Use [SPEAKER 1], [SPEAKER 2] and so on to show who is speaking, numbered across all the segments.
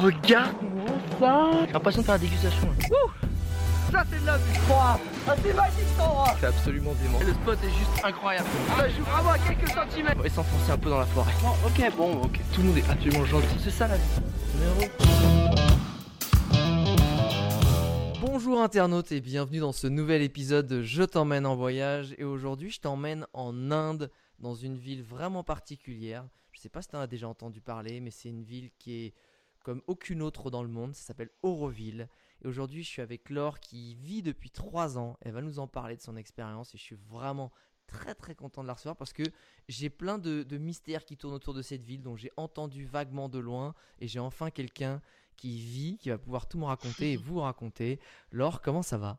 [SPEAKER 1] regarde-moi ça J'ai l'impression de faire la dégustation. là.
[SPEAKER 2] Ça c'est de la vue Ah c'est magique cet endroit
[SPEAKER 1] C'est absolument dément.
[SPEAKER 2] Le spot est juste incroyable Ça joue vraiment à quelques centimètres
[SPEAKER 1] On va s'enfoncer un peu dans la forêt.
[SPEAKER 2] Bon, ok, bon, ok.
[SPEAKER 1] Tout le monde est absolument gentil. C'est ça la vie. Numéro.
[SPEAKER 3] Bonjour internautes et bienvenue dans ce nouvel épisode de Je t'emmène en voyage et aujourd'hui je t'emmène en Inde dans une ville vraiment particulière. Je sais pas si tu en as déjà entendu parler mais c'est une ville qui est comme aucune autre dans le monde, ça s'appelle Auroville et aujourd'hui je suis avec Laure qui vit depuis 3 ans, elle va nous en parler de son expérience et je suis vraiment très très content de la recevoir parce que j'ai plein de, de mystères qui tournent autour de cette ville dont j'ai entendu vaguement de loin et j'ai enfin quelqu'un qui vit, qui va pouvoir tout me raconter et vous raconter. Laure, comment ça va?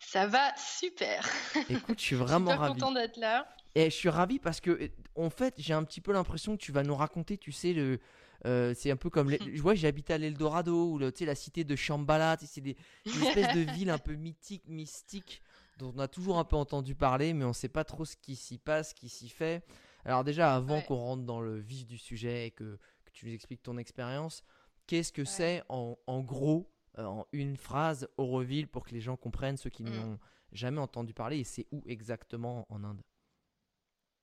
[SPEAKER 4] Ça va super.
[SPEAKER 3] Écoute, je suis vraiment
[SPEAKER 4] super
[SPEAKER 3] ravi.
[SPEAKER 4] content d'être là.
[SPEAKER 3] Et je suis ravi parce que, en fait, j'ai un petit peu l'impression que tu vas nous raconter, tu sais, le. Euh, c'est un peu comme. les- Je vois, j'ai habité à l'Eldorado, ou le- tu sais, la cité de Shambhala, c'est des, une espèce de ville un peu mythique, mystique, dont on a toujours un peu entendu parler, mais on sait pas trop ce qui s'y passe, ce qui s'y fait. Alors, déjà, avant
[SPEAKER 4] Ouais.
[SPEAKER 3] qu'on rentre dans le vif du sujet et que, que tu nous expliques ton expérience, qu'est-ce que c'est en, en gros, euh, en une phrase, Auroville, pour que les gens comprennent, ceux qui
[SPEAKER 4] Mm.
[SPEAKER 3] n'ont jamais entendu parler, et c'est où exactement en Inde?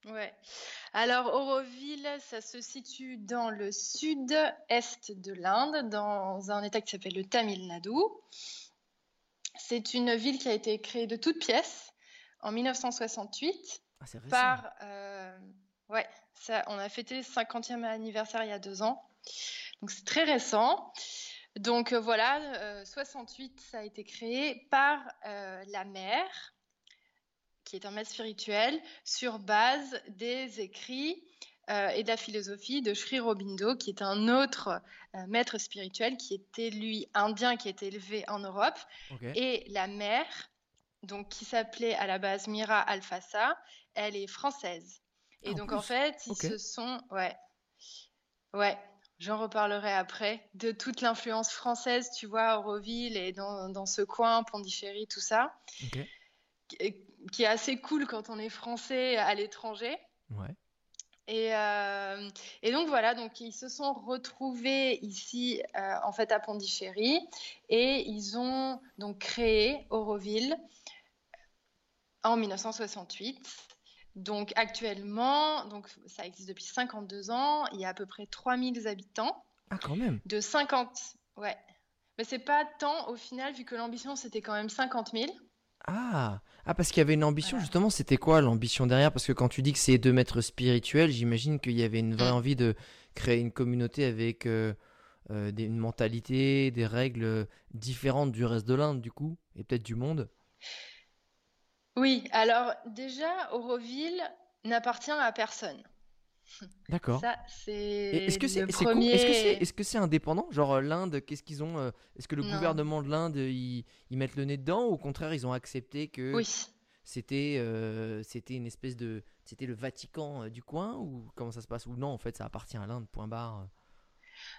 [SPEAKER 4] Ouais. Alors, Auroville, ça se situe dans le sud-est de l'Inde, dans un état qui s'appelle le Tamil Nadu. C'est une ville qui a été créée de toutes pièces en 1968
[SPEAKER 3] Ah, c'est récent.
[SPEAKER 4] par. euh, ouais, ça, on a fêté le 50e anniversaire il y a deux ans. Donc, c'est très récent. Donc, euh, voilà, euh, 68, ça a été créé par euh, la mère, qui est un maître spirituel, sur base des écrits euh, et de la philosophie de Sri Aurobindo, qui est un autre euh, maître spirituel qui était, lui, indien, qui était élevé en Europe. Et la mère, donc qui s'appelait à la base Mira Alfassa, elle est française. Et
[SPEAKER 3] Ah, en
[SPEAKER 4] donc en fait, ils se sont, ouais, ouais, j'en reparlerai après de toute l'influence française, tu vois, à Auroville et dans, dans ce coin, Pondichéry, tout ça,
[SPEAKER 3] Ok.
[SPEAKER 4] Qui est assez cool quand on est français à l'étranger.
[SPEAKER 3] Ouais.
[SPEAKER 4] Et, euh, et donc voilà, donc ils se sont retrouvés ici euh, en fait à Pondichéry et ils ont donc créé Auroville en 1968. Donc actuellement, donc ça existe depuis 52 ans, il y a à peu près 3000 habitants
[SPEAKER 3] Ah, quand même.
[SPEAKER 4] de 50, ouais. Mais c'est pas tant au final vu que l'ambition c'était quand même 50 000.
[SPEAKER 3] Ah, ah parce qu'il y avait une ambition, justement, c'était quoi l'ambition derrière? Parce que quand tu dis que c'est deux maîtres spirituels, j'imagine qu'il y avait une vraie
[SPEAKER 4] Mm.
[SPEAKER 3] envie de créer une communauté avec euh, euh, des, une mentalité, des règles euh, différentes du reste de l'Inde, du coup, et peut-être du monde?
[SPEAKER 4] Oui, alors déjà Auroville n'appartient à personne.
[SPEAKER 3] D'accord.
[SPEAKER 4] Ça, c'est
[SPEAKER 3] Est-ce que c'est
[SPEAKER 4] premier.
[SPEAKER 3] est-ce que c'est indépendant? Genre euh, l'Inde, qu'est-ce qu'ils ont euh, Est-ce que le
[SPEAKER 4] Non.
[SPEAKER 3] gouvernement de l'Inde, euh, ils, ils mettent le nez dedans ou au contraire, ils ont accepté que
[SPEAKER 4] Oui.
[SPEAKER 3] c'était euh, c'était une espèce de c'était le Vatican euh, du coin ou comment ça se passe? Ou non en fait ça appartient à l'Inde point barre.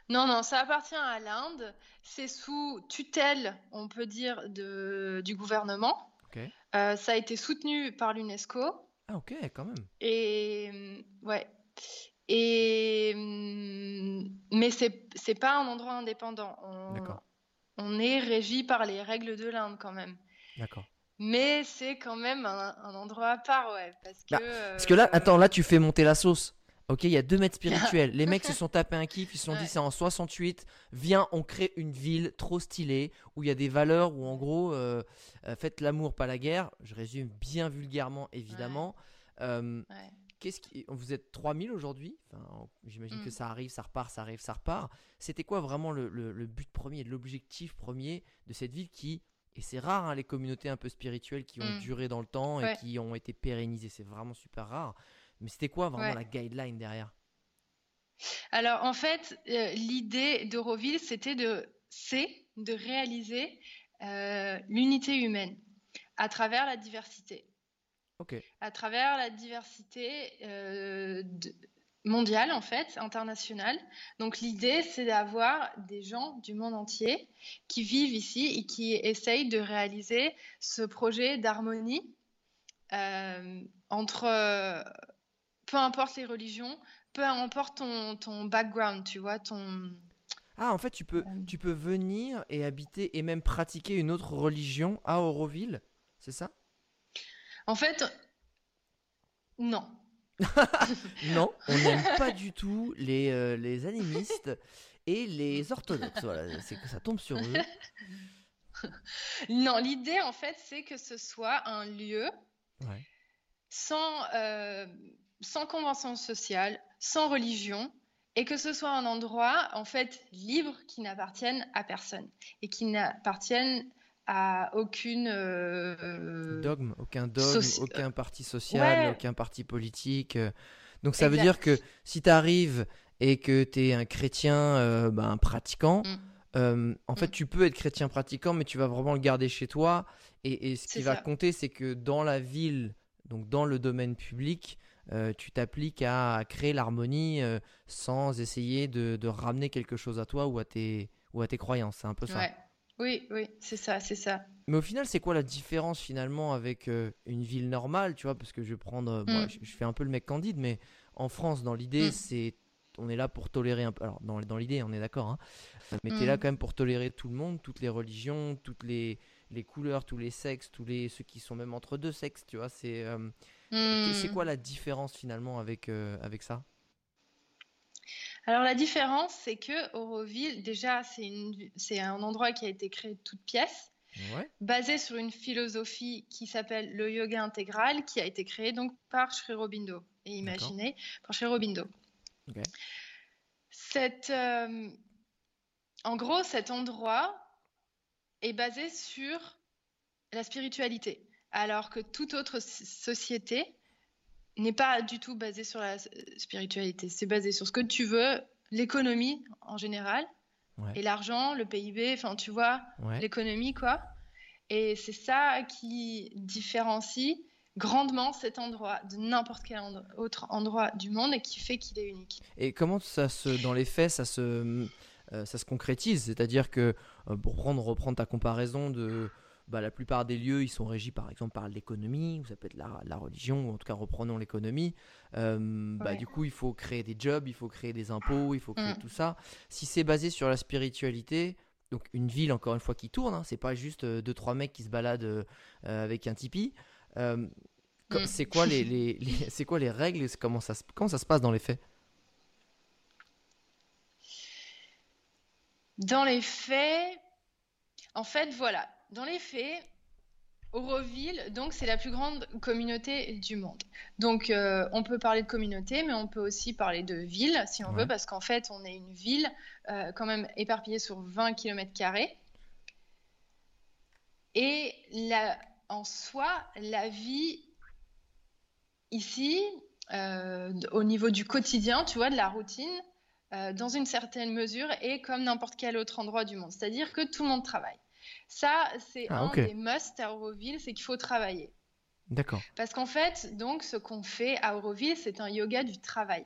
[SPEAKER 4] Non, non, ça appartient à l'Inde. C'est sous tutelle, on peut dire, de, du gouvernement.
[SPEAKER 3] ok
[SPEAKER 4] Euh, ça a été soutenu par l'UNESCO.
[SPEAKER 3] ah ok quand même
[SPEAKER 4] Et ouais. Et hum, mais c'est c'est pas un endroit indépendant. On, est régi par les règles de l'Inde quand même.
[SPEAKER 3] d'accord
[SPEAKER 4] Mais c'est quand même un, un endroit à part, ouais, parce que.
[SPEAKER 3] Bah, parce que là
[SPEAKER 4] euh,
[SPEAKER 3] attends là tu fais monter la sauce ok il y a deux maîtres spirituels les mecs se sont tapés un kiff ils se sont dit c'est en 68 viens on crée une ville trop stylée où il y a des valeurs où en gros euh, euh, faites l'amour pas la guerre je résume bien vulgairement évidemment Euh,
[SPEAKER 4] ouais.
[SPEAKER 3] Qu'est-ce qui... Vous êtes 3000 aujourd'hui enfin, J'imagine
[SPEAKER 4] Mm.
[SPEAKER 3] que ça arrive, ça repart, ça arrive, ça repart. C'était quoi vraiment le, le- le but premier, l'objectif premier de cette ville qui... Et c'est rare, hein, les communautés un peu spirituelles qui ont
[SPEAKER 4] Mm.
[SPEAKER 3] duré dans le temps et qui ont été pérennisées. C'est vraiment super rare. Mais c'était quoi vraiment
[SPEAKER 4] Ouais.
[SPEAKER 3] la guideline derrière?
[SPEAKER 4] Alors en fait, euh, l'idée d'Euroville, c'était de, c'est de réaliser euh, l'unité humaine à travers la diversité.
[SPEAKER 3] Ok.
[SPEAKER 4] à travers la diversité euh, de- mondiale, en fait, internationale. Donc l'idée, c'est d'avoir des gens du monde entier qui vivent ici et qui essayent de réaliser ce projet d'harmonie euh, entre, euh, peu importe les religions, peu importe ton, ton background, tu vois, ton...
[SPEAKER 3] Ah, en fait, tu peux, tu peux venir et habiter et même pratiquer une autre religion à Auroville, c'est ça?
[SPEAKER 4] En fait, non.
[SPEAKER 3] Non, on n'aime pas du tout les, euh, les animistes et les orthodoxes. Voilà, c'est que ça tombe sur eux.
[SPEAKER 4] Non, l'idée, en fait, c'est que ce soit un lieu
[SPEAKER 3] Ouais.
[SPEAKER 4] sans, euh, sans convention sociale, sans religion, et que ce soit un endroit, en fait, libre, qui n'appartienne à personne, et qui n'appartienne à aucune... euh,
[SPEAKER 3] Dogme, aucun dogme,
[SPEAKER 4] soci-
[SPEAKER 3] aucun parti social,
[SPEAKER 4] Ouais.
[SPEAKER 3] aucun parti politique. euh. Donc ça veut dire que si tu arrives et que tu es un chrétien euh, bah, un pratiquant,
[SPEAKER 4] Mm.
[SPEAKER 3] euh, en fait
[SPEAKER 4] Mm.
[SPEAKER 3] tu peux être chrétien pratiquant, mais tu vas vraiment le garder chez toi. Et, et ce qui va compter, c'est que dans la ville, donc dans le domaine public, euh, tu t'appliques à créer l'harmonie sans essayer de, de ramener quelque chose à toi ou à tes, ou à tes croyances. C'est un peu ça.
[SPEAKER 4] ouais. Oui, oui, c'est ça, c'est ça.
[SPEAKER 3] Mais au final, c'est quoi la différence finalement avec euh, une ville normale, tu vois? Parce que je vais prendre, euh, bon,
[SPEAKER 4] Mm.
[SPEAKER 3] je, je fais un peu le mec candide, mais en France, dans l'idée,
[SPEAKER 4] Mm.
[SPEAKER 3] c'est, on est là pour tolérer un peu. Alors dans, dans l'idée, on est d'accord, hein, mais t'es là
[SPEAKER 4] Mm.
[SPEAKER 3] quand même pour tolérer tout le monde, toutes les religions, toutes les, les couleurs, tous les sexes, tous les ceux qui sont même entre deux sexes, tu vois? C'est, euh, c'est quoi la différence finalement avec euh, avec ça?
[SPEAKER 4] Alors la différence, c'est que Auroville, déjà, c'est un endroit qui a été créé de toutes pièces,
[SPEAKER 3] Ouais.
[SPEAKER 4] basé sur une philosophie qui s'appelle le yoga intégral, qui a été créé donc par Sri Aurobindo et imaginé par Sri Aurobindo.
[SPEAKER 3] Ok.
[SPEAKER 4] Cette, euh, en gros, cet endroit est basé sur la spiritualité, alors que toute autre société n'est pas du tout basée sur la spiritualité. C'est basé sur ce que tu veux, l'économie en général,
[SPEAKER 3] Ouais.
[SPEAKER 4] et l'argent, le PIB, enfin tu vois,
[SPEAKER 3] Ouais.
[SPEAKER 4] l'économie quoi. Et c'est ça qui différencie grandement cet endroit de n'importe quel endro- autre endroit du monde et qui fait qu'il est unique.
[SPEAKER 3] Et comment ça se, dans les faits, ça se, euh, ça se concrétise? C'est-à-dire que, euh, pour prendre, reprendre ta comparaison de, bah, la plupart des lieux, ils sont régis par exemple par l'économie, ou ça peut être la, la religion, ou en tout cas reprenons l'économie. Euh, bah,
[SPEAKER 4] Ouais.
[SPEAKER 3] du coup, il faut créer des jobs, il faut créer des impôts, il faut créer
[SPEAKER 4] Mm.
[SPEAKER 3] tout ça. Si c'est basé sur la spiritualité, donc une ville encore une fois qui tourne, hein, c'est pas juste euh, deux trois mecs qui se baladent euh, euh, avec un tipi. Euh. C'est quoi les, les- les- c'est quoi les règles et ça, comment ça se passe dans les faits?
[SPEAKER 4] Dans les faits, en fait, voilà, dans les faits, Auroville, donc c'est la plus grande communauté du monde. Donc euh, on peut parler de communauté, mais on peut aussi parler de ville, si on
[SPEAKER 3] Ouais.
[SPEAKER 4] veut, parce qu'en fait on est une ville euh, quand même éparpillée sur 20 km Et la- en soi, la vie ici, euh, au niveau du quotidien, tu vois, de la routine, dans une certaine mesure, est comme n'importe quel autre endroit du monde. C'est-à-dire que tout le monde travaille. Ça, c'est
[SPEAKER 3] Ah,
[SPEAKER 4] un des must à Auroville, c'est qu'il faut travailler.
[SPEAKER 3] D'accord.
[SPEAKER 4] Parce qu'en fait, donc, ce qu'on fait à Auroville, c'est un yoga du travail.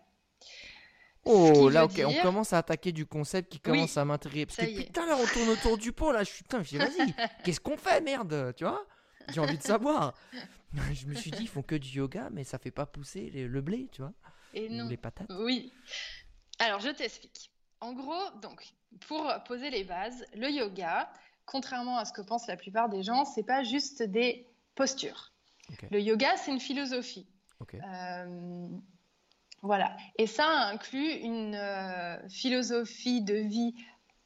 [SPEAKER 3] Oh, là, ok, on commence à attaquer du concept qui commence à m'intéresser. Parce
[SPEAKER 4] ça
[SPEAKER 3] que
[SPEAKER 4] y est.
[SPEAKER 3] putain, là, on tourne autour du pot, là, je suis putain, je vas-y, qu'est-ce qu'on fait, merde, tu vois? J'ai envie de savoir. Je me suis dit, ils font que du yoga, mais ça fait pas pousser les- le blé, tu vois?
[SPEAKER 4] Et
[SPEAKER 3] Ou
[SPEAKER 4] non.
[SPEAKER 3] les patates.
[SPEAKER 4] Oui. Alors, je t'explique. En gros, donc, pour poser les bases, le yoga, contrairement à ce que pensent la plupart des gens, c'est pas juste des postures. Le yoga, c'est une philosophie. Euh, voilà. Et ça inclut une euh, philosophie de vie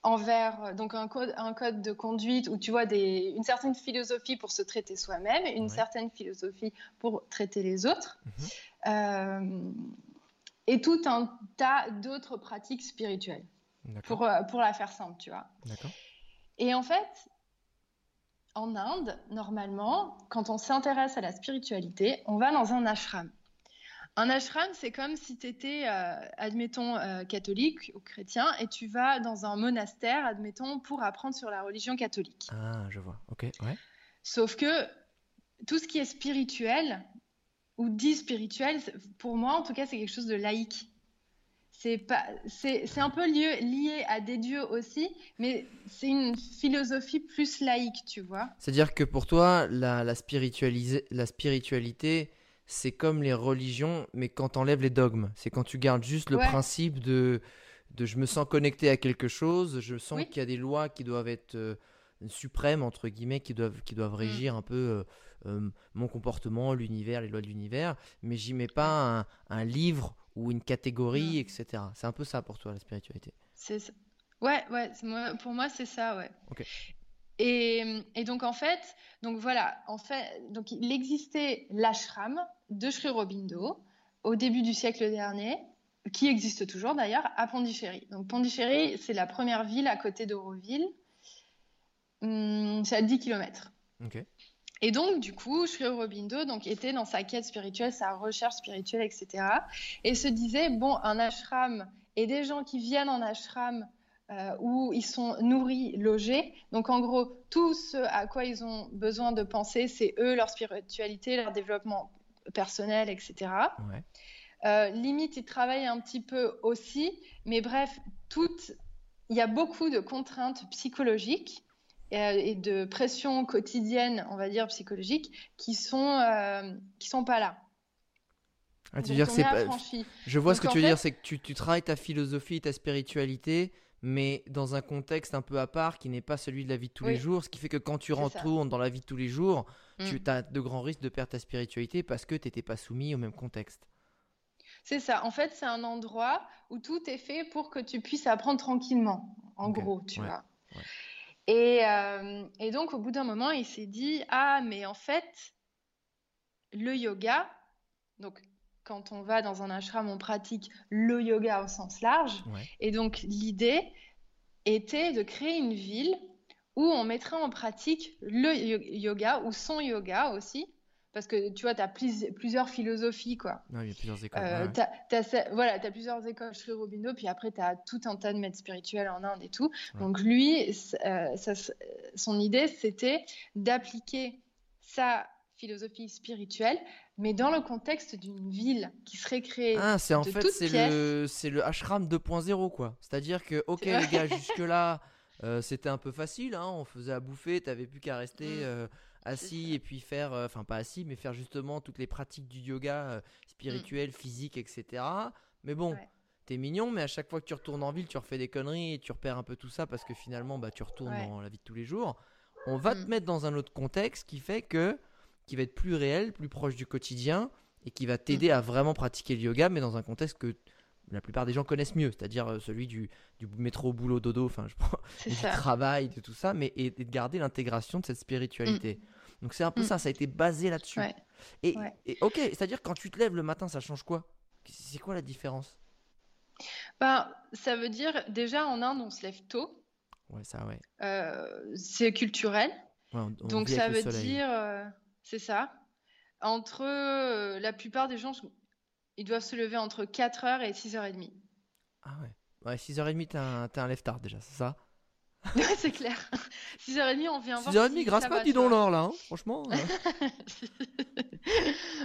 [SPEAKER 4] envers donc un code, un code de conduite où tu vois des, une certaine philosophie pour se traiter soi-même, une
[SPEAKER 3] Ouais.
[SPEAKER 4] certaine philosophie pour traiter les autres,
[SPEAKER 3] Mhm.
[SPEAKER 4] euh, et tout un tas d'autres pratiques spirituelles pour, euh, pour la faire simple, tu vois.
[SPEAKER 3] D'accord.
[SPEAKER 4] Et en fait, en Inde, normalement, quand on s'intéresse à la spiritualité, on va dans un ashram. Un ashram, c'est comme si tu étais, admettons, euh, catholique ou chrétien, et tu vas dans un monastère, admettons, pour apprendre sur la religion catholique.
[SPEAKER 3] Ah, je vois. Ok, ouais.
[SPEAKER 4] Sauf que tout ce qui est spirituel, ou dit spirituel, pour moi, en tout cas, c'est quelque chose de laïque. C'est pas, c'est, c'est un peu lié, lié à des dieux aussi, mais c'est une philosophie plus laïque, tu vois.
[SPEAKER 3] C'est-à-dire que pour toi, la, la, la spiritualité, c'est comme les religions, mais quand t'enlèves les dogmes. C'est quand tu gardes juste le
[SPEAKER 4] Ouais.
[SPEAKER 3] principe de, de je me sens connecté à quelque chose, je sens
[SPEAKER 4] Oui.
[SPEAKER 3] qu'il y a des lois qui doivent être euh, suprêmes, entre guillemets, qui doivent, qui doivent régir un peu euh, euh, mon comportement, l'univers, les lois de l'univers, mais j'y mets pas un, un livre ou une catégorie,
[SPEAKER 4] Non.
[SPEAKER 3] etc. C'est un peu ça pour toi, la spiritualité.
[SPEAKER 4] C'est ça. Ouais, ouais, moi- pour moi, c'est ça, ouais.
[SPEAKER 3] Ok.
[SPEAKER 4] Et, et donc, en fait, donc voilà, en fait, donc il existait l'ashram de Sri Aurobindo au début du siècle dernier, qui existe toujours d'ailleurs, à Pondichéry. Donc, Pondichéry, c'est la première ville à côté d'Auroville. Hum, c'est à 10 km.
[SPEAKER 3] Ok.
[SPEAKER 4] Et donc, du coup, Sri Aurobindo donc, était dans sa quête spirituelle, sa recherche spirituelle, etc. Et se disait, bon, un ashram et des gens qui viennent en ashram euh, où ils sont nourris, logés. Donc, en gros, tout ce à quoi ils ont besoin de penser, c'est eux, leur spiritualité, leur développement personnel, etc.
[SPEAKER 3] Ouais.
[SPEAKER 4] Euh, limite, ils travaillent un petit peu aussi, mais bref, toutes... il y a beaucoup de contraintes psychologiques et, euh, et de pression quotidienne, on va dire psychologique, qui sont euh, qui sont pas là.
[SPEAKER 3] Ah, tu veux dire que c'est
[SPEAKER 4] est
[SPEAKER 3] pas... Je vois ce que tu veux dire, c'est que tu, tu travailles ta philosophie, ta spiritualité, mais dans un contexte un peu à part qui n'est pas celui de la vie de tous les jours, ce qui fait que quand tu retournes dans la vie de tous les jours, tu
[SPEAKER 4] Mm.
[SPEAKER 3] as de grands risques de perdre ta spiritualité parce que tu n'étais pas soumis au même contexte.
[SPEAKER 4] C'est ça. En fait, c'est un endroit où tout est fait pour que tu puisses apprendre tranquillement, en gros, tu
[SPEAKER 3] Ouais.
[SPEAKER 4] vois.
[SPEAKER 3] Ouais.
[SPEAKER 4] Et, euh, et donc, au bout d'un moment, il s'est dit, ah, mais en fait, le yoga, donc quand on va dans un ashram, on pratique le yoga au sens large.
[SPEAKER 3] Ouais.
[SPEAKER 4] Et donc, l'idée était de créer une ville où on mettrait en pratique le yo- yoga ou son yoga aussi. Parce que tu vois, tu as plusieurs philosophies, quoi.
[SPEAKER 3] Non, il y a plusieurs écoles.
[SPEAKER 4] Euh,
[SPEAKER 3] ouais.
[SPEAKER 4] voilà, tu as plusieurs écoles Sri Aurobindo, puis après, tu as tout un tas de maîtres spirituels en Inde et tout.
[SPEAKER 3] Ouais.
[SPEAKER 4] Donc, lui, euh, ça son idée, c'était d'appliquer sa philosophie spirituelle, mais dans le contexte d'une ville qui serait créée.
[SPEAKER 3] Ah, c'est en
[SPEAKER 4] de
[SPEAKER 3] fait c'est le le ashram 2.0 quoi. C'est-à-dire que OK les gars jusque là c'était un peu facile hein, on faisait à bouffer, t'avais plus qu'à rester
[SPEAKER 4] Mm.
[SPEAKER 3] Assis et puis faire euh, enfin pas assis mais faire justement toutes les pratiques du yoga euh, spirituel, physique etc. Mais bon,
[SPEAKER 4] Mm. Ouais.
[SPEAKER 3] t'es mignon mais à chaque fois que tu retournes en ville, tu refais des conneries et tu repères un peu tout ça parce que finalement bah tu retournes
[SPEAKER 4] Ouais.
[SPEAKER 3] dans la vie de tous les jours. On va te
[SPEAKER 4] Mm.
[SPEAKER 3] mettre dans un autre contexte qui fait que qui va être plus réel, plus proche du quotidien et qui va t'aider à vraiment pratiquer le yoga, mais dans un contexte que la plupart des gens connaissent mieux, c'est-à-dire euh, celui du, du métro, boulot, dodo, enfin, je prends du
[SPEAKER 4] ça.
[SPEAKER 3] travail, de tout ça, mais et, et de garder l'intégration de cette spiritualité. Donc c'est un peu
[SPEAKER 4] Mm.
[SPEAKER 3] ça, ça a été basé là-dessus.
[SPEAKER 4] Ouais.
[SPEAKER 3] Et,
[SPEAKER 4] Ouais.
[SPEAKER 3] et ok, c'est-à-dire quand tu te lèves le matin, ça change quoi? C'est quoi la différence?
[SPEAKER 4] Ben, ça veut dire, déjà, en Inde, on se lève tôt.
[SPEAKER 3] Ouais, ça, ouais.
[SPEAKER 4] Euh, c'est culturel.
[SPEAKER 3] Ouais, on- on
[SPEAKER 4] Donc ça veut dire, euh, c'est ça. Entre euh, la plupart des gens, ils doivent se lever entre 4h et 6h30.
[SPEAKER 3] Ah ouais. Ouais, 6h30, t'es un, un lève-tard déjà, c'est ça?
[SPEAKER 4] c'est clair. 6h30, on vient voir
[SPEAKER 3] 6h30,
[SPEAKER 4] si
[SPEAKER 3] grâce pas, dis donc l'or là, hein, franchement. euh.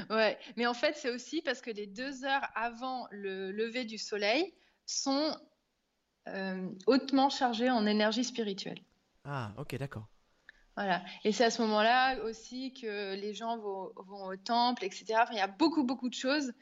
[SPEAKER 4] Ouais, mais en fait, c'est aussi parce que les deux heures avant le lever du soleil sont euh, hautement chargées en énergie spirituelle.
[SPEAKER 3] ah, ok, d'accord.
[SPEAKER 4] Voilà. Et c'est à ce moment-là aussi que les gens vont, vont au temple, etc. Enfin, il y a beaucoup, beaucoup de choses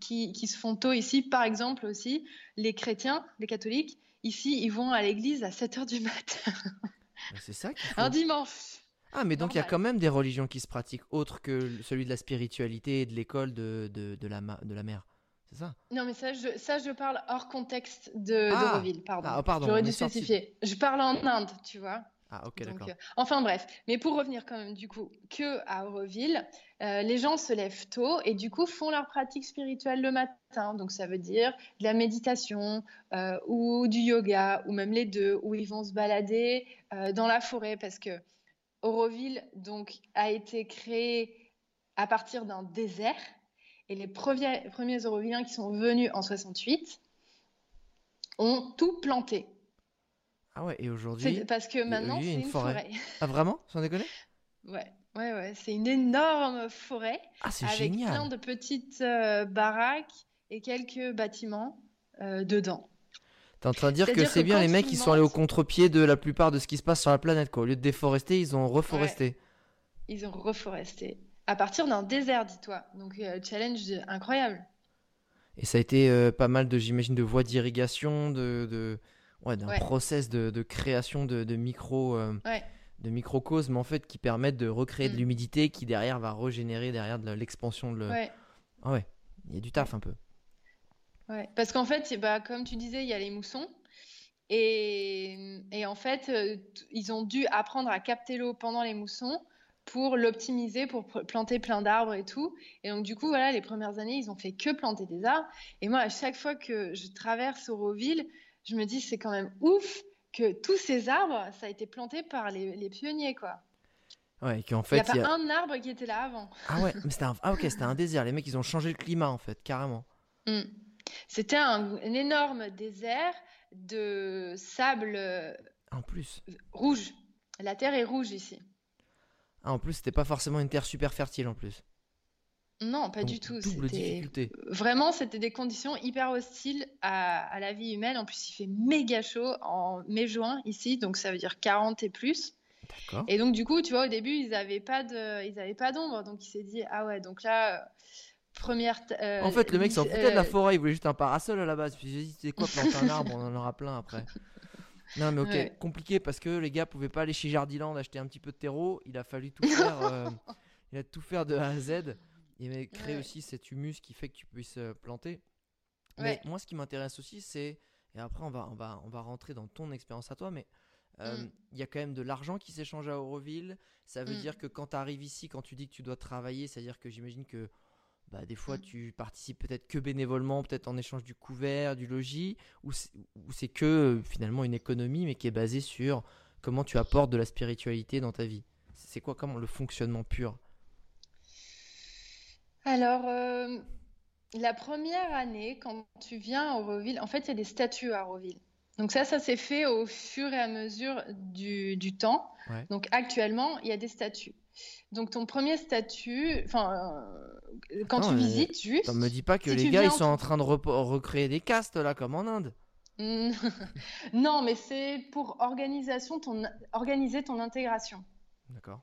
[SPEAKER 4] qui, qui se font tôt ici. Par exemple aussi, les chrétiens, les catholiques, ici, ils vont à l'église à 7 heures du matin,
[SPEAKER 3] C'est ça faut.
[SPEAKER 4] un dimanche.
[SPEAKER 3] Ah, mais donc il y a quand même des religions qui se pratiquent autres que celui de la spiritualité et de l'école de, de, de la, de la mère. C'est ça?
[SPEAKER 4] Non, mais ça je, ça, je parle hors contexte de
[SPEAKER 3] Ah.
[SPEAKER 4] pardon.
[SPEAKER 3] Ah, pardon,
[SPEAKER 4] J'aurais dû
[SPEAKER 3] sorti-
[SPEAKER 4] spécifier. Je parle en Inde, tu vois.
[SPEAKER 3] Ah, ok, d'accord.
[SPEAKER 4] euh, enfin bref, mais pour revenir quand même du coup que à Auroville, euh, les gens se lèvent tôt et du coup font leur pratique spirituelle le matin. Donc ça veut dire de la méditation euh, ou du yoga ou même les deux, où ils vont se balader dans la forêt parce que Auroville donc a été créé à partir d'un désert et les premiers, premiers Aurovilliens qui sont venus en 68 ont tout planté.
[SPEAKER 3] Ah ouais, et aujourd'hui.
[SPEAKER 4] parce que maintenant c'est
[SPEAKER 3] une
[SPEAKER 4] une
[SPEAKER 3] forêt.
[SPEAKER 4] forêt.
[SPEAKER 3] Ah, vraiment? Sans déconner?
[SPEAKER 4] Ouais, ouais, ouais. C'est une énorme forêt
[SPEAKER 3] Ah, c'est
[SPEAKER 4] avec
[SPEAKER 3] génial
[SPEAKER 4] plein de petites euh, baraques et quelques bâtiments euh, dedans.
[SPEAKER 3] T'es en train de dire que c'est bien les mecs qui sont allés au contre-pied de la plupart de ce qui se passe sur la planète, quoi. Au lieu de déforester, ils ont reforesté.
[SPEAKER 4] Ils ont reforesté à partir d'un désert, dis-toi. Donc, euh, challenge incroyable.
[SPEAKER 3] Et ça a été euh, pas mal de, j'imagine, de voies d'irrigation, de, de, ouais, d'un
[SPEAKER 4] Ouais.
[SPEAKER 3] process de, de création de, de micro, euh,
[SPEAKER 4] Ouais.
[SPEAKER 3] de microcosmes en fait qui permettent de recréer de
[SPEAKER 4] Mm.
[SPEAKER 3] l'humidité qui derrière va régénérer derrière de l'expansion de. le-
[SPEAKER 4] Ouais.
[SPEAKER 3] Ah ouais, il y a du taf un peu.
[SPEAKER 4] Ouais, parce qu'en fait, bah, comme tu disais, il y a les moussons. Et, et en fait, euh, ils ont dû apprendre à capter l'eau pendant les moussons pour l'optimiser, pour planter plein d'arbres et tout. Et donc, du coup, voilà, les premières années, ils ont fait que planter des arbres. Et moi, à chaque fois que je traverse Auroville, je me dis, c'est quand même ouf que tous ces arbres, ça a été planté par les, les pionniers, quoi.
[SPEAKER 3] Ouais, qu'en
[SPEAKER 4] Il n'y
[SPEAKER 3] fait,
[SPEAKER 4] a pas
[SPEAKER 3] il y a-
[SPEAKER 4] un arbre qui était là avant.
[SPEAKER 3] ah ouais, mais c'était un... ah ok, c'était un désert. Les mecs, ils ont changé le climat en fait, carrément.
[SPEAKER 4] Mm. C'était un, un énorme désert de sable euh,
[SPEAKER 3] En plus,
[SPEAKER 4] rouge. La terre est rouge ici.
[SPEAKER 3] ah, en plus, c'était pas forcément une terre super fertile en plus.
[SPEAKER 4] Non, pas
[SPEAKER 3] Donc,
[SPEAKER 4] du tout. C'était vraiment, c'était des conditions hyper hostiles à, à la vie humaine. En plus, il fait méga chaud en mai-juin ici, donc ça veut dire 40 et plus.
[SPEAKER 3] D'accord.
[SPEAKER 4] Et donc du coup, tu vois, au début, ils n'avaient pas de, ils avaient pas d'ombre, donc il s'est dit ah ouais, donc là, euh, première. euh,
[SPEAKER 3] En fait, le mec s'en foutait de la
[SPEAKER 4] euh,
[SPEAKER 3] forêt, il voulait juste un parasol à la base. Puis j'ai dit, c'est quoi, planter un arbre, on en aura plein après. Non, mais ok,
[SPEAKER 4] Ouais.
[SPEAKER 3] compliqué parce que les gars pouvaient pas aller chez Jardiland acheter un petit peu de terreau. Il a fallu tout faire, euh, il a tout faire de A à Z. Créé
[SPEAKER 4] Ouais.
[SPEAKER 3] aussi cet humus qui fait que tu puisses euh, planter. Mais
[SPEAKER 4] Ouais.
[SPEAKER 3] moi, ce qui m'intéresse aussi, c'est. Et après, on va, on, va, on va rentrer dans ton expérience à toi, mais euh,
[SPEAKER 4] Mm.
[SPEAKER 3] il y a quand même de l'argent qui s'échange à Auroville. Ça veut
[SPEAKER 4] Mm.
[SPEAKER 3] dire que quand tu arrives ici, quand tu dis que tu dois travailler, c'est-à-dire que j'imagine que bah, des fois
[SPEAKER 4] Mm.
[SPEAKER 3] tu participes peut-être que bénévolement, peut-être en échange du couvert, du logis, ou c'est que finalement une économie, mais qui est basée sur comment tu apportes de la spiritualité dans ta vie. C'est quoi comment le fonctionnement pur?
[SPEAKER 4] Alors, euh, la première année, quand tu viens à Auroville, en fait, il y a des statuts à Auroville. Donc ça, ça s'est fait au fur et à mesure du, du temps.
[SPEAKER 3] Ouais.
[SPEAKER 4] Donc actuellement, il y a des statuts. Donc ton premier statut, enfin, euh, quand
[SPEAKER 3] Attends,
[SPEAKER 4] tu visites juste,
[SPEAKER 3] T'en me dis pas que
[SPEAKER 4] Si
[SPEAKER 3] les gars ils sont
[SPEAKER 4] en-
[SPEAKER 3] train de recréer des castes là, comme en Inde.
[SPEAKER 4] Hmm, non, mais c'est pour organisation, ton, organiser ton intégration.
[SPEAKER 3] D'accord.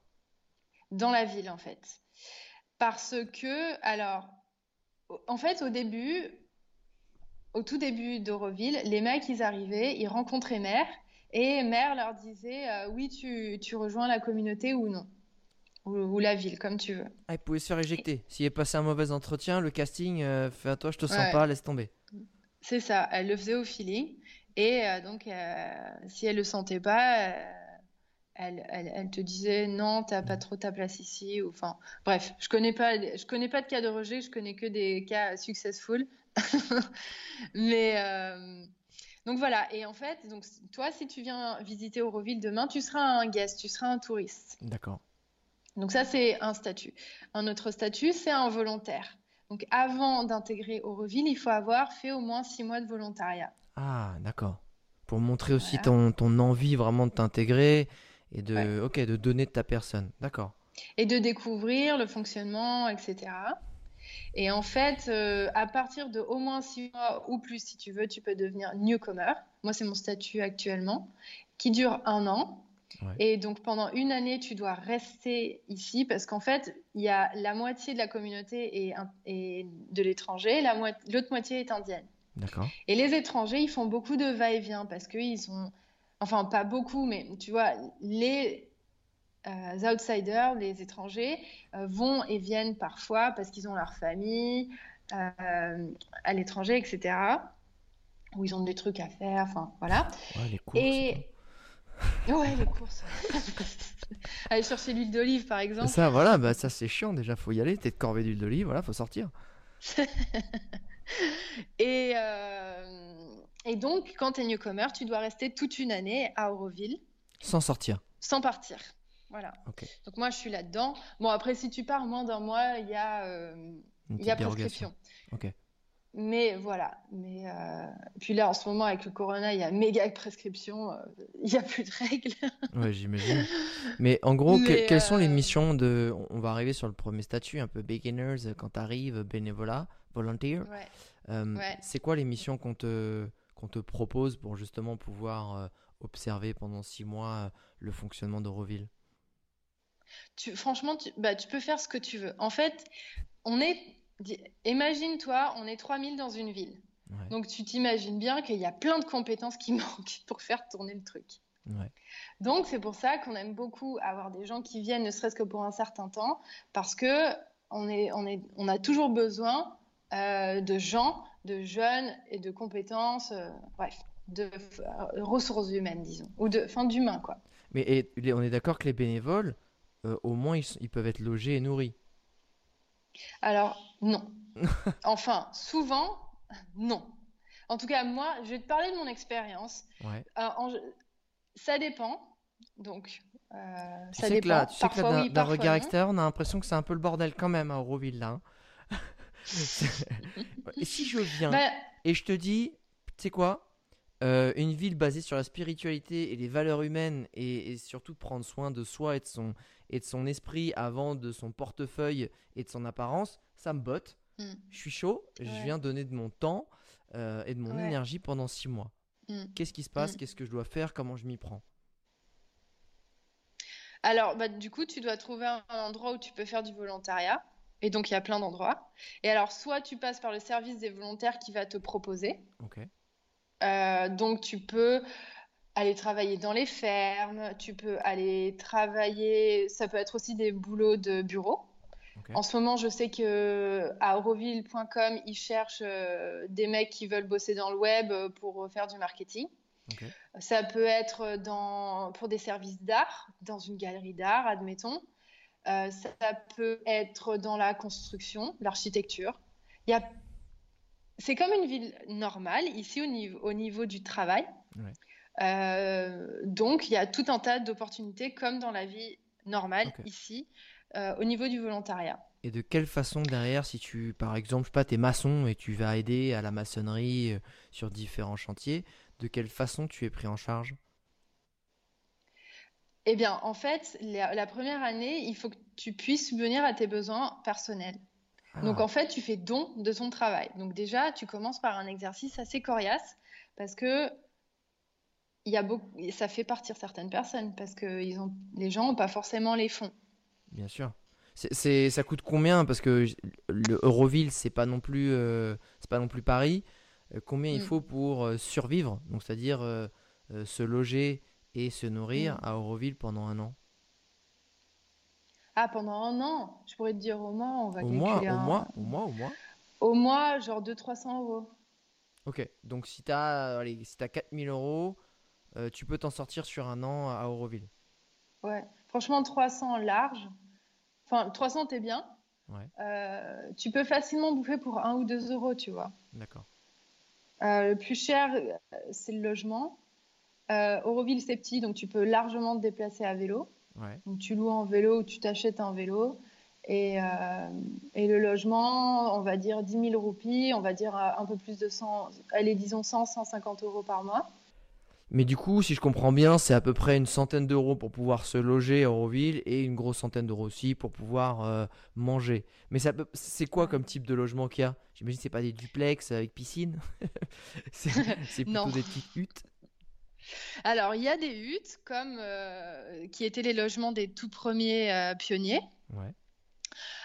[SPEAKER 4] dans la ville en fait. Parce que, alors, en fait, au début, au tout début d'Auroville, les mecs, ils arrivaient, ils rencontraient Mère, et Mère leur disait euh, oui, tu, tu rejoins la communauté ou non, ou, ou la ville, comme tu veux.
[SPEAKER 3] Ah, il pouvait se faire éjecter. S'il est passé un mauvais entretien, le casting, euh, fais à toi, je te sens
[SPEAKER 4] Ouais.
[SPEAKER 3] pas, laisse tomber.
[SPEAKER 4] C'est ça, elle le faisait au feeling, et euh, donc, euh, si elle le sentait pas, elle, elle, elle te disait non, t'as pas trop ta place ici, ou enfin, bref, je connais pas, je connais pas de cas de rejet, je connais que des cas successful, mais euh, donc voilà, et en fait, donc toi, si tu viens visiter Auroville demain, tu seras un guest, tu seras un touriste.
[SPEAKER 3] D'accord.
[SPEAKER 4] Donc ça, c'est un statut. Un autre statut, c'est un volontaire. Donc avant d'intégrer Auroville, il faut avoir fait au moins six mois de volontariat.
[SPEAKER 3] Ah, d'accord. Pour montrer aussi
[SPEAKER 4] Voilà.
[SPEAKER 3] ton, ton envie vraiment de t'intégrer et de,
[SPEAKER 4] Ouais.
[SPEAKER 3] ok, de donner de ta personne. D'accord.
[SPEAKER 4] et de découvrir le fonctionnement, etc. Et en fait, euh, à partir de au moins six mois ou plus, si tu veux, tu peux devenir newcomer. Moi, c'est mon statut actuellement, qui dure un an.
[SPEAKER 3] Ouais.
[SPEAKER 4] Et donc, pendant une année, tu dois rester ici parce qu'en fait, il y a la moitié de la communauté et, et de l'étranger, la l'autre moitié est indienne.
[SPEAKER 3] D'accord.
[SPEAKER 4] Et les étrangers, ils font beaucoup de va-et-vient parce qu'ils ont, enfin pas beaucoup, mais tu vois, les euh, outsiders, les étrangers, euh, vont et viennent parfois parce qu'ils ont leur famille euh, à l'étranger, etc. Ou ils ont des trucs à faire, enfin voilà.
[SPEAKER 3] Ouais, les courses.
[SPEAKER 4] Et ouais, les courses. Aller chercher l'huile d'olive, par exemple.
[SPEAKER 3] Ça, voilà, bah ça c'est chiant déjà, faut y aller. T'es de corvée d'huile d'olive, voilà, faut sortir.
[SPEAKER 4] Et, euh, et donc, quand tu es newcomer, tu dois rester toute une année à Auroville
[SPEAKER 3] Sans sortir.
[SPEAKER 4] sans partir. Voilà.
[SPEAKER 3] Ok.
[SPEAKER 4] Donc moi, je suis là-dedans. Bon, après, si tu pars moins d'un mois, il y a, euh, y a prescription.
[SPEAKER 3] Ok.
[SPEAKER 4] Mais voilà. Mais euh, puis là, en ce moment, avec le corona, il y a méga prescription. euh, Il n'y a plus de règles.
[SPEAKER 3] Ouais, j'imagine. Mais en gros, que- quelles sont les
[SPEAKER 4] euh,
[SPEAKER 3] missions de. On va arriver sur le premier statut, un peu beginners, quand t'arrives, bénévolat, volunteer.
[SPEAKER 4] Ouais. Ouais.
[SPEAKER 3] C'est quoi les missions qu'on te, qu'on te propose pour justement pouvoir euh, observer pendant six mois euh, le fonctionnement d'Euroville
[SPEAKER 4] Tu, franchement, tu, bah, tu peux faire ce que tu veux. En fait, on est Imagine-toi, on est 3000 dans une ville.
[SPEAKER 3] Ouais.
[SPEAKER 4] Donc tu t'imagines bien qu'il y a plein de compétences qui manquent pour faire tourner le truc.
[SPEAKER 3] Ouais.
[SPEAKER 4] Donc c'est pour ça qu'on aime beaucoup avoir des gens qui viennent, ne serait-ce que pour un certain temps, parce que on, est, on, est, on a toujours besoin euh, de gens, de jeunes et de compétences, euh, bref, de euh, ressources humaines, disons, ou de, enfin d'humains, quoi.
[SPEAKER 3] Mais et, les- on est d'accord que les bénévoles, euh, au moins, ils, peuvent être logés et nourris.
[SPEAKER 4] Alors, non. Enfin, souvent, non. En tout cas, moi, je vais te parler de mon expérience.
[SPEAKER 3] Ouais.
[SPEAKER 4] Euh, en- ça dépend. Donc, euh, ça dépend.
[SPEAKER 3] là, tu sais que là, d'un
[SPEAKER 4] oui,
[SPEAKER 3] regard
[SPEAKER 4] non.
[SPEAKER 3] extérieur, on a l'impression que c'est un peu le bordel quand même à Auroville là. hein. Et si je viens
[SPEAKER 4] Bah,
[SPEAKER 3] et je te dis, tu sais quoi Euh, Une ville basée sur la spiritualité et les valeurs humaines et, et surtout prendre soin de soi et de son et de son esprit avant de son portefeuille et de son apparence, ça me botte.
[SPEAKER 4] Mm.
[SPEAKER 3] Je suis chaud. Je viens donner de mon temps euh, et de mon
[SPEAKER 4] Ouais.
[SPEAKER 3] énergie pendant six mois.
[SPEAKER 4] Mm.
[SPEAKER 3] Qu'est-ce qui se passe?
[SPEAKER 4] Mm.
[SPEAKER 3] Qu'est-ce que je dois faire? Comment je m'y prends?
[SPEAKER 4] Alors, bah, du coup, tu dois trouver un endroit où tu peux faire du volontariat. Et donc, il y a plein d'endroits. Et alors, soit tu passes par le service des volontaires qui va te proposer.
[SPEAKER 3] Ok.
[SPEAKER 4] Euh, donc, tu peux aller travailler dans les fermes, tu peux aller travailler, ça peut être aussi des boulots de bureau. En ce moment, je sais que à auroville.com, ils cherchent euh, des mecs qui veulent bosser dans le web euh, pour faire du marketing. Ça peut être dans, pour des services d'art, dans une galerie d'art, admettons. Euh, ça peut être dans la construction, l'architecture. A... C'est comme une ville normale, ici au niveau, au niveau du travail.
[SPEAKER 3] Ouais.
[SPEAKER 4] Euh, donc, il y a tout un tas d'opportunités, comme dans la vie normale, ici, euh, au niveau du volontariat.
[SPEAKER 3] Et de quelle façon derrière, si tu, par exemple, je sais pas, t'es maçon et tu vas aider à la maçonnerie sur différents chantiers, de quelle façon tu es pris en charge?
[SPEAKER 4] Eh bien, en fait, la, la première année, il faut que tu puisses subvenir à tes besoins personnels. Donc,
[SPEAKER 3] Ah,
[SPEAKER 4] en fait, tu fais don de ton travail. Donc, déjà, tu commences par un exercice assez coriace parce que il y a beaucoup, ça fait partir certaines personnes parce que ils ont, les gens n'ont pas forcément les fonds.
[SPEAKER 3] bien sûr. C'est, c'est- ça coûte combien? Parce que le Euroville, c'est pas non plus, euh, c'est pas non plus Paris. Euh, combien il
[SPEAKER 4] Mm.
[SPEAKER 3] faut pour euh, survivre? Donc, c'est-à-dire se loger et se nourrir
[SPEAKER 4] Mm.
[SPEAKER 3] à Euroville pendant un an.
[SPEAKER 4] Ah, pendant un an, je pourrais te dire au mois, on va
[SPEAKER 3] Au
[SPEAKER 4] calculer
[SPEAKER 3] au mois, au mois, au mois.
[SPEAKER 4] au mois, genre 200-300 euros.
[SPEAKER 3] Ok. Donc, si t'as, si t'as 4000 euros, euh, tu peux t'en sortir sur un an à Euroville.
[SPEAKER 4] Ouais, franchement, 300 large. Enfin, 300, t'es bien.
[SPEAKER 3] Ouais.
[SPEAKER 4] Euh, tu peux facilement bouffer pour 1 ou 2 euros, tu vois.
[SPEAKER 3] D'accord.
[SPEAKER 4] Euh, le plus cher, c'est le logement. Euh, Auroville, c'est petit, donc tu peux largement te déplacer à vélo.
[SPEAKER 3] Ouais.
[SPEAKER 4] Donc tu loues un vélo ou tu t'achètes un vélo. Et, euh, et le logement, on va dire 10 000 roupies, on va dire euh, un peu plus de 100, allez, disons 100, 150 euros par mois.
[SPEAKER 3] Mais du coup, si je comprends bien, c'est à peu près une centaine d'euros pour pouvoir se loger à Auroville et une grosse centaine d'euros aussi pour pouvoir euh, manger. Mais ça peut- c'est quoi comme type de logement qu'il y a? J'imagine que c'est pas des duplex avec piscine. c'est c'est plutôt des petites huttes.
[SPEAKER 4] Alors, il y a des huttes, comme euh, qui étaient les logements des tout premiers euh, pionniers.
[SPEAKER 3] Ouais.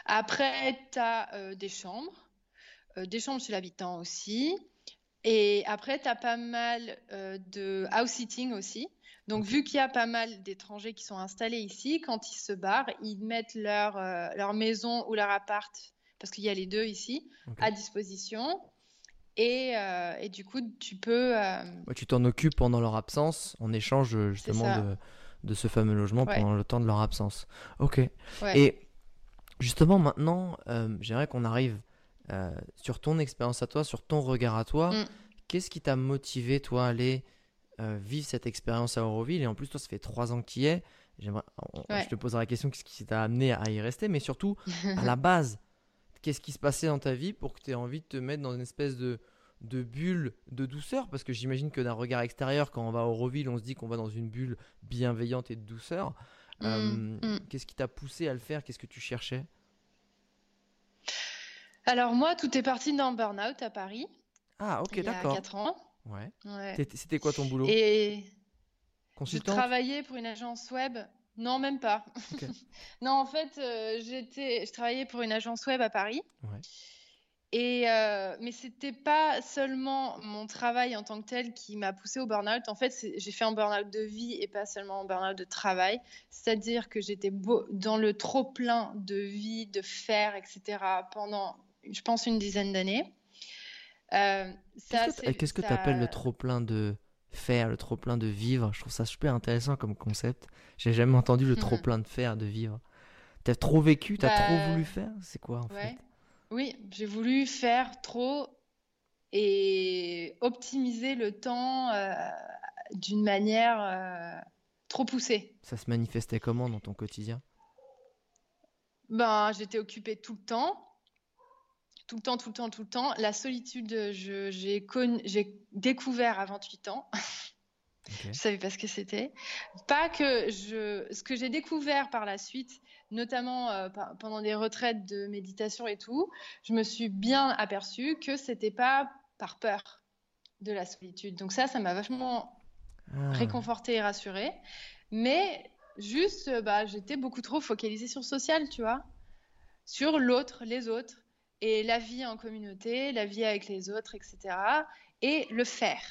[SPEAKER 4] Après, tu as des chambres, euh, des chambres chez l'habitant aussi. Et après, tu as pas mal euh, de house sitting aussi. Donc, vu qu'il y a pas mal d'étrangers qui sont installés ici, quand ils se barrent, ils mettent leur, euh, leur maison ou leur appart, parce qu'il y a les deux ici, à disposition. Et, euh, et du coup, tu peux. euh,
[SPEAKER 3] Ouais, tu t'en occupes pendant leur absence en échange euh, justement de, de ce fameux logement
[SPEAKER 4] Ouais.
[SPEAKER 3] pendant le temps de leur absence. Ok.
[SPEAKER 4] ouais.
[SPEAKER 3] Et justement maintenant, euh, j'aimerais qu'on arrive sur ton expérience à toi, sur ton regard à toi.
[SPEAKER 4] Mm.
[SPEAKER 3] Qu'est-ce qui t'a motivé toi à aller vivre cette expérience à Auroville? Et en plus, toi, ça fait trois ans que tu y es. On-. Je te poserai la question qu'est-ce qui t'a amené à y rester, mais surtout à la base, qu'est-ce qui se passait dans ta vie pour que tu aies envie de te mettre dans une espèce de, de bulle de douceur? Parce que j'imagine que d'un regard extérieur, quand on va à Auroville, on se dit qu'on va dans une bulle bienveillante et de douceur.
[SPEAKER 4] Mm,
[SPEAKER 3] Euh,
[SPEAKER 4] mm.
[SPEAKER 3] Qu'est-ce qui t'a poussé à le faire? Qu'est-ce que tu cherchais?
[SPEAKER 4] Alors, moi, tout est parti d'un burn-out à Paris,
[SPEAKER 3] Ah, ok,
[SPEAKER 4] il y a
[SPEAKER 3] d'accord.
[SPEAKER 4] 4 ans.
[SPEAKER 3] Ouais. C'était quoi ton boulot?
[SPEAKER 4] Et je
[SPEAKER 3] Consultante
[SPEAKER 4] travaillais pour une agence web. Non, même pas. Non, en fait, euh, j'étais, je travaillais pour une agence web à Paris.
[SPEAKER 3] Ouais.
[SPEAKER 4] Et euh, mais c'était pas seulement mon travail en tant que tel qui m'a poussé au burn-out. En fait, j'ai fait un burn-out de vie et pas seulement un burn-out de travail. C'est-à-dire que j'étais dans le trop plein de vie, de faire, etc. pendant, je pense, une dizaine d'années. Euh,
[SPEAKER 3] Qu'est-ce que tu appelles le trop-plein de faire, le trop-plein de vivre Je trouve ça super intéressant comme concept. J'ai jamais entendu le
[SPEAKER 4] Mhm.
[SPEAKER 3] trop-plein de faire, de vivre. T'as trop vécu, t'as trop
[SPEAKER 4] Bah,
[SPEAKER 3] voulu faire? C'est quoi en
[SPEAKER 4] Ouais.
[SPEAKER 3] fait?
[SPEAKER 4] Oui, j'ai voulu faire trop et optimiser le temps euh, d'une manière euh, trop poussée.
[SPEAKER 3] Ça se manifestait comment dans ton quotidien?
[SPEAKER 4] Ben, j'étais occupée tout le temps, tout le temps, tout le temps, tout le temps. La solitude, j'ai découvert à 28 ans.
[SPEAKER 3] Ok.
[SPEAKER 4] Je savais pas ce que c'était. Pas que je, ce que j'ai découvert par la suite, notamment euh, pendant des retraites de méditation et tout, je me suis bien aperçue que c'était pas par peur de la solitude. Donc ça, ça m'a vachement
[SPEAKER 3] Ah.
[SPEAKER 4] réconfortée et rassurée. Mais juste, bah, j'étais beaucoup trop focalisée sur le social, tu vois, sur l'autre, les autres, et la vie en communauté, la vie avec les autres, etc. Et le faire.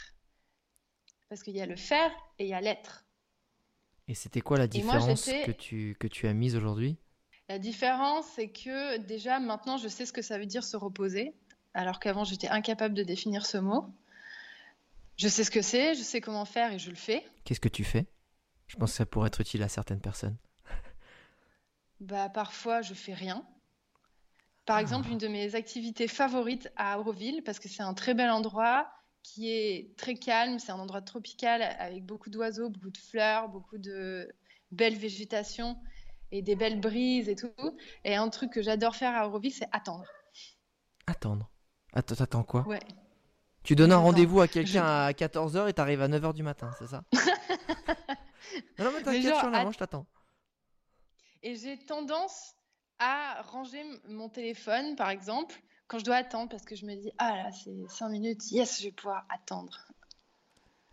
[SPEAKER 4] Parce qu'il y a le faire et il y a l'être.
[SPEAKER 3] Et c'était quoi la
[SPEAKER 4] moi,
[SPEAKER 3] différence que tu, que tu as mise aujourd'hui?
[SPEAKER 4] La différence, c'est que déjà maintenant, je sais ce que ça veut dire se reposer, alors qu'avant, j'étais incapable de définir ce mot. Je sais ce que c'est, je sais comment faire et je le fais.
[SPEAKER 3] Qu'est-ce que tu fais? Je pense que ça pourrait être utile à certaines personnes.
[SPEAKER 4] Bah, parfois, je fais rien. Par
[SPEAKER 3] Ah.
[SPEAKER 4] exemple, une de mes activités favorites à Auroville, parce que c'est un très bel endroit qui est très calme, c'est un endroit tropical avec beaucoup d'oiseaux, beaucoup de fleurs, beaucoup de belle végétation et des belles brises et tout. Et un truc que j'adore faire à Auroville, c'est attendre.
[SPEAKER 3] Attendre. Attends, t'attends quoi?
[SPEAKER 4] Ouais.
[SPEAKER 3] Tu donnes un rendez-vous à quelqu'un à 14h et t'arrives à 9h du matin, c'est ça? Non, mais t'inquiète, avant,
[SPEAKER 4] att-
[SPEAKER 3] je t'attends.
[SPEAKER 4] Et j'ai tendance à ranger mon téléphone, par exemple, quand je dois attendre, parce que je me dis, ah là, c'est 5 minutes, yes, je vais pouvoir attendre.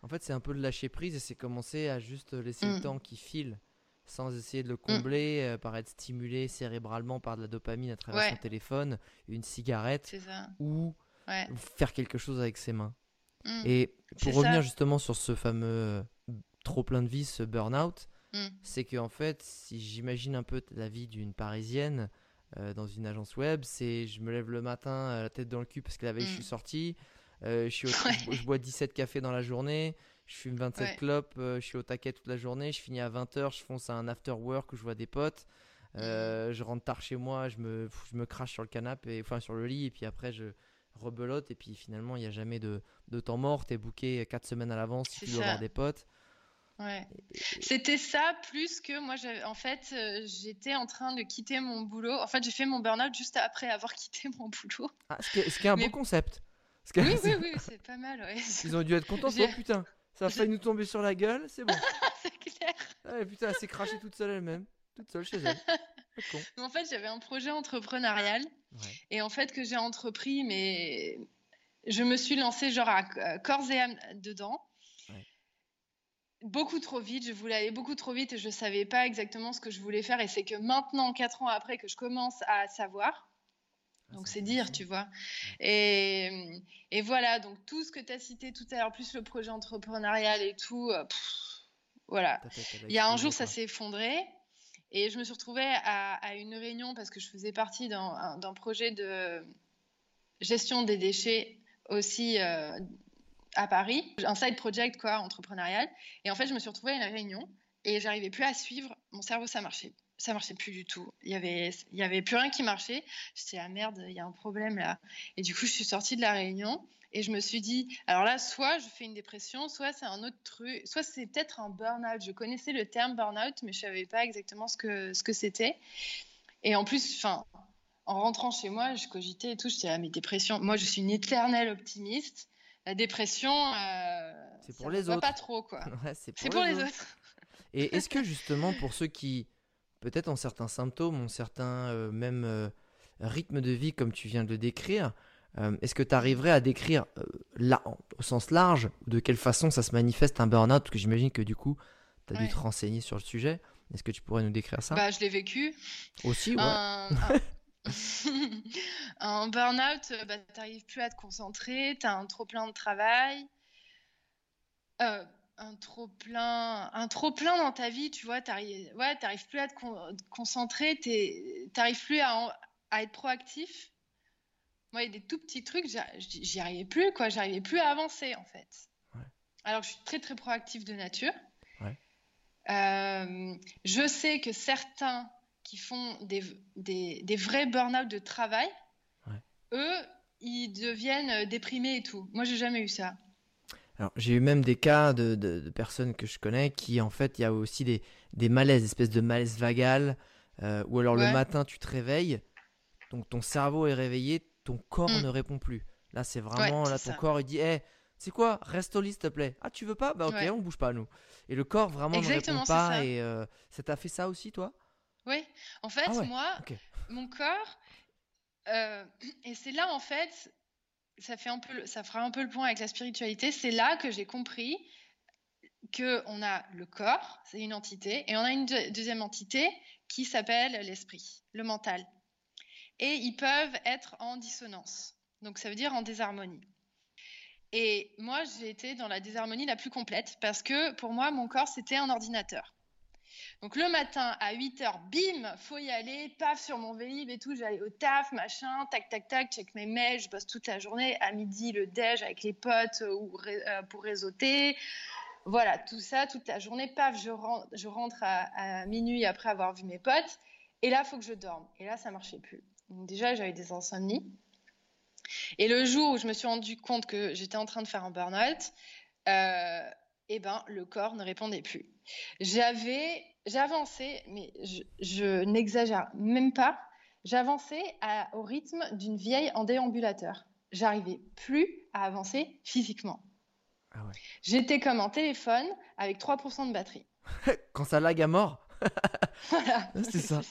[SPEAKER 3] En fait, c'est un peu de lâcher prise et c'est commencer à juste laisser le
[SPEAKER 4] Mm.
[SPEAKER 3] temps qui file sans essayer de le combler euh, par être stimulé cérébralement par de la dopamine à travers
[SPEAKER 4] Ouais.
[SPEAKER 3] son téléphone, une cigarette ou
[SPEAKER 4] Ouais.
[SPEAKER 3] faire quelque chose avec ses mains.
[SPEAKER 4] Mm.
[SPEAKER 3] Et pour revenir
[SPEAKER 4] ça.
[SPEAKER 3] justement sur ce fameux euh, trop plein de vie, ce burn-out,
[SPEAKER 4] Mm.
[SPEAKER 3] c'est que en fait, si j'imagine un peu la vie d'une parisienne euh, dans une agence web, c'est je me lève le matin euh, la tête dans le cul parce que la veille je suis sorti, euh, je, suis au-
[SPEAKER 4] Ouais.
[SPEAKER 3] je bois- je bois 17 cafés dans la journée, je fume 27
[SPEAKER 4] Ouais.
[SPEAKER 3] clopes, euh, je suis au taquet toute la journée, je finis à 20h, je fonce à un after work où je vois des potes.
[SPEAKER 4] Mm.
[SPEAKER 3] euh, je rentre tard chez moi, je me, je me crache sur le canapé, et- enfin sur le lit, et puis après je rebelote, et puis finalement il n'y a jamais de, de temps mort, t'es booké 4 semaines à l'avance tu dois avoir des potes.
[SPEAKER 4] Ouais. C'était ça plus que moi, en fait, euh, j'étais en train de quitter mon boulot. En fait, j'ai fait mon burn-out juste après avoir quitté mon boulot.
[SPEAKER 3] Ah, ce, qui est, ce qui est un
[SPEAKER 4] Mais-
[SPEAKER 3] beau concept. Ce qui est-
[SPEAKER 4] Oui, oui, oui, c'est pas mal, ouais.
[SPEAKER 3] Ils ont dû être contents, oh putain, ça a failli nous tomber sur la gueule, c'est bon.
[SPEAKER 4] C'est clair.
[SPEAKER 3] Ah, putain, elle s'est crachée toute seule elle-même, toute seule chez elle. Con.
[SPEAKER 4] Mais En fait, j'avais un projet entrepreneurial
[SPEAKER 3] Ouais.
[SPEAKER 4] et en fait que j'ai entrepris, mais je me suis lancée genre à corps et âme dedans. Beaucoup trop vite, je voulais aller beaucoup trop vite et je savais pas exactement ce que je voulais faire. Et c'est que maintenant, quatre ans après, que je commence à savoir.
[SPEAKER 3] Ah,
[SPEAKER 4] Donc
[SPEAKER 3] c'est
[SPEAKER 4] dire, tu vois. Et, et voilà, donc tout ce que tu as cité tout à l'heure, plus le projet entrepreneurial et tout, euh, pff, voilà. Il y a un jour, ça s'est effondré. Et je me suis retrouvée à, à une réunion parce que je faisais partie d'un un- d'un projet de gestion des déchets aussi euh, à Paris. Un side project, quoi, entrepreneurial. Et en fait, je me suis retrouvée à une réunion et j'arrivais plus à suivre. Mon cerveau, ça marchait. Ça marchait plus du tout. Il y avait, il y avait plus rien qui marchait. J'étais, ah merde, il y a un problème là. Et du coup, je suis sortie de la réunion et je me suis dit, alors là, soit je fais une dépression, soit c'est un autre truc, soit c'est peut-être un burn-out. Je connaissais le terme burn-out, mais je savais pas exactement ce que, ce que c'était. Et en plus, en rentrant chez moi, je cogitais et tout. Je disais, ah, mais dépression, moi, je suis une éternelle optimiste. La dépression, euh,
[SPEAKER 3] C'est pour les autres.
[SPEAKER 4] pas trop, quoi.
[SPEAKER 3] Ouais, c'est pour,
[SPEAKER 4] les autres.
[SPEAKER 3] Et est-ce que justement pour ceux qui peut-être ont certains symptômes, ont certains euh, même euh, rythmes de vie comme tu viens de le décrire, euh, est-ce que tu arriverais à décrire là, au sens large de quelle façon ça se manifeste un burn-out? Parce que j'imagine que du coup, tu as dû te renseigner sur le sujet. Est-ce que tu pourrais nous décrire ça?
[SPEAKER 4] Bah, je l'ai vécu.
[SPEAKER 3] Aussi, ouais.
[SPEAKER 4] Un- en burn-out, euh, bah, t'arrives plus à te concentrer, t'as un trop plein de travail, euh, un trop plein, un trop plein dans ta vie, tu vois, t'arrives, ouais, t'arrives plus à te, con- te concentrer, t'es- t'arrives plus à, à être proactif. Moi, il y a des tout petits trucs, j'y arrivais plus, quoi, j'arrivais plus à avancer en fait.
[SPEAKER 3] Ouais.
[SPEAKER 4] Alors je suis très très proactif de nature.
[SPEAKER 3] Ouais.
[SPEAKER 4] Euh, je sais que certains qui font des, des, des vrais burn-out de travail,
[SPEAKER 3] Ouais.
[SPEAKER 4] eux, ils deviennent euh, déprimés et tout. Moi, j'ai jamais eu ça.
[SPEAKER 3] Alors, j'ai eu même des cas de, de- de personnes que je connais qui, en fait, il y a aussi des, des malaises, espèces de malaise vagal, euh, ou alors le matin, tu te réveilles, donc ton cerveau est réveillé, ton corps
[SPEAKER 4] Mm.
[SPEAKER 3] ne répond plus. Là, c'est vraiment,
[SPEAKER 4] Ouais,
[SPEAKER 3] là, ton
[SPEAKER 4] ça.
[SPEAKER 3] corps, il dit, hé, c'est quoi, reste au lit, s'il te plaît. Ah, tu veux pas? Bah, ok,
[SPEAKER 4] Ouais.
[SPEAKER 3] on bouge pas, nous. Et le corps, vraiment,
[SPEAKER 4] Exactement,
[SPEAKER 3] ne répond pas. Et euh, ça t'a fait ça aussi, toi?
[SPEAKER 4] Oui, en fait,
[SPEAKER 3] Ah ouais,
[SPEAKER 4] moi, mon corps, euh, et c'est là, en fait, ça, fait un peu, le- ça fera un peu le point avec la spiritualité, c'est là que j'ai compris que on a le corps, c'est une entité, et on a une deux- deuxième entité qui s'appelle l'esprit, le mental. Et ils peuvent être en dissonance, donc ça veut dire en désharmonie. Et moi, j'ai été dans la désharmonie la plus complète parce que pour moi, mon corps, c'était un ordinateur. Donc le matin à 8h, bim, faut y aller, paf sur mon vélib et tout, j'allais au taf, machin, tac tac tac, check mes mails, je bosse toute la journée, à midi le déj avec les potes euh, euh, pour réseauter. Voilà, tout ça, toute la journée, paf, je rentre, à minuit après avoir vu mes potes et là, faut que je dorme. Et là, ça marchait plus. Donc déjà, j'avais des insomnies. Et le jour où je me suis rendu compte que j'étais en train de faire un burn-out, euh, eh ben, le corps ne répondait plus. J'avais, j'avançais, mais je, je n'exagère même pas, j'avançais au rythme d'une vieille en déambulateur. J'arrivais plus à avancer physiquement.
[SPEAKER 3] Ah ouais.
[SPEAKER 4] J'étais comme un téléphone avec 3% de batterie.
[SPEAKER 3] Quand ça lag à mort
[SPEAKER 4] Voilà.
[SPEAKER 3] C'est ça.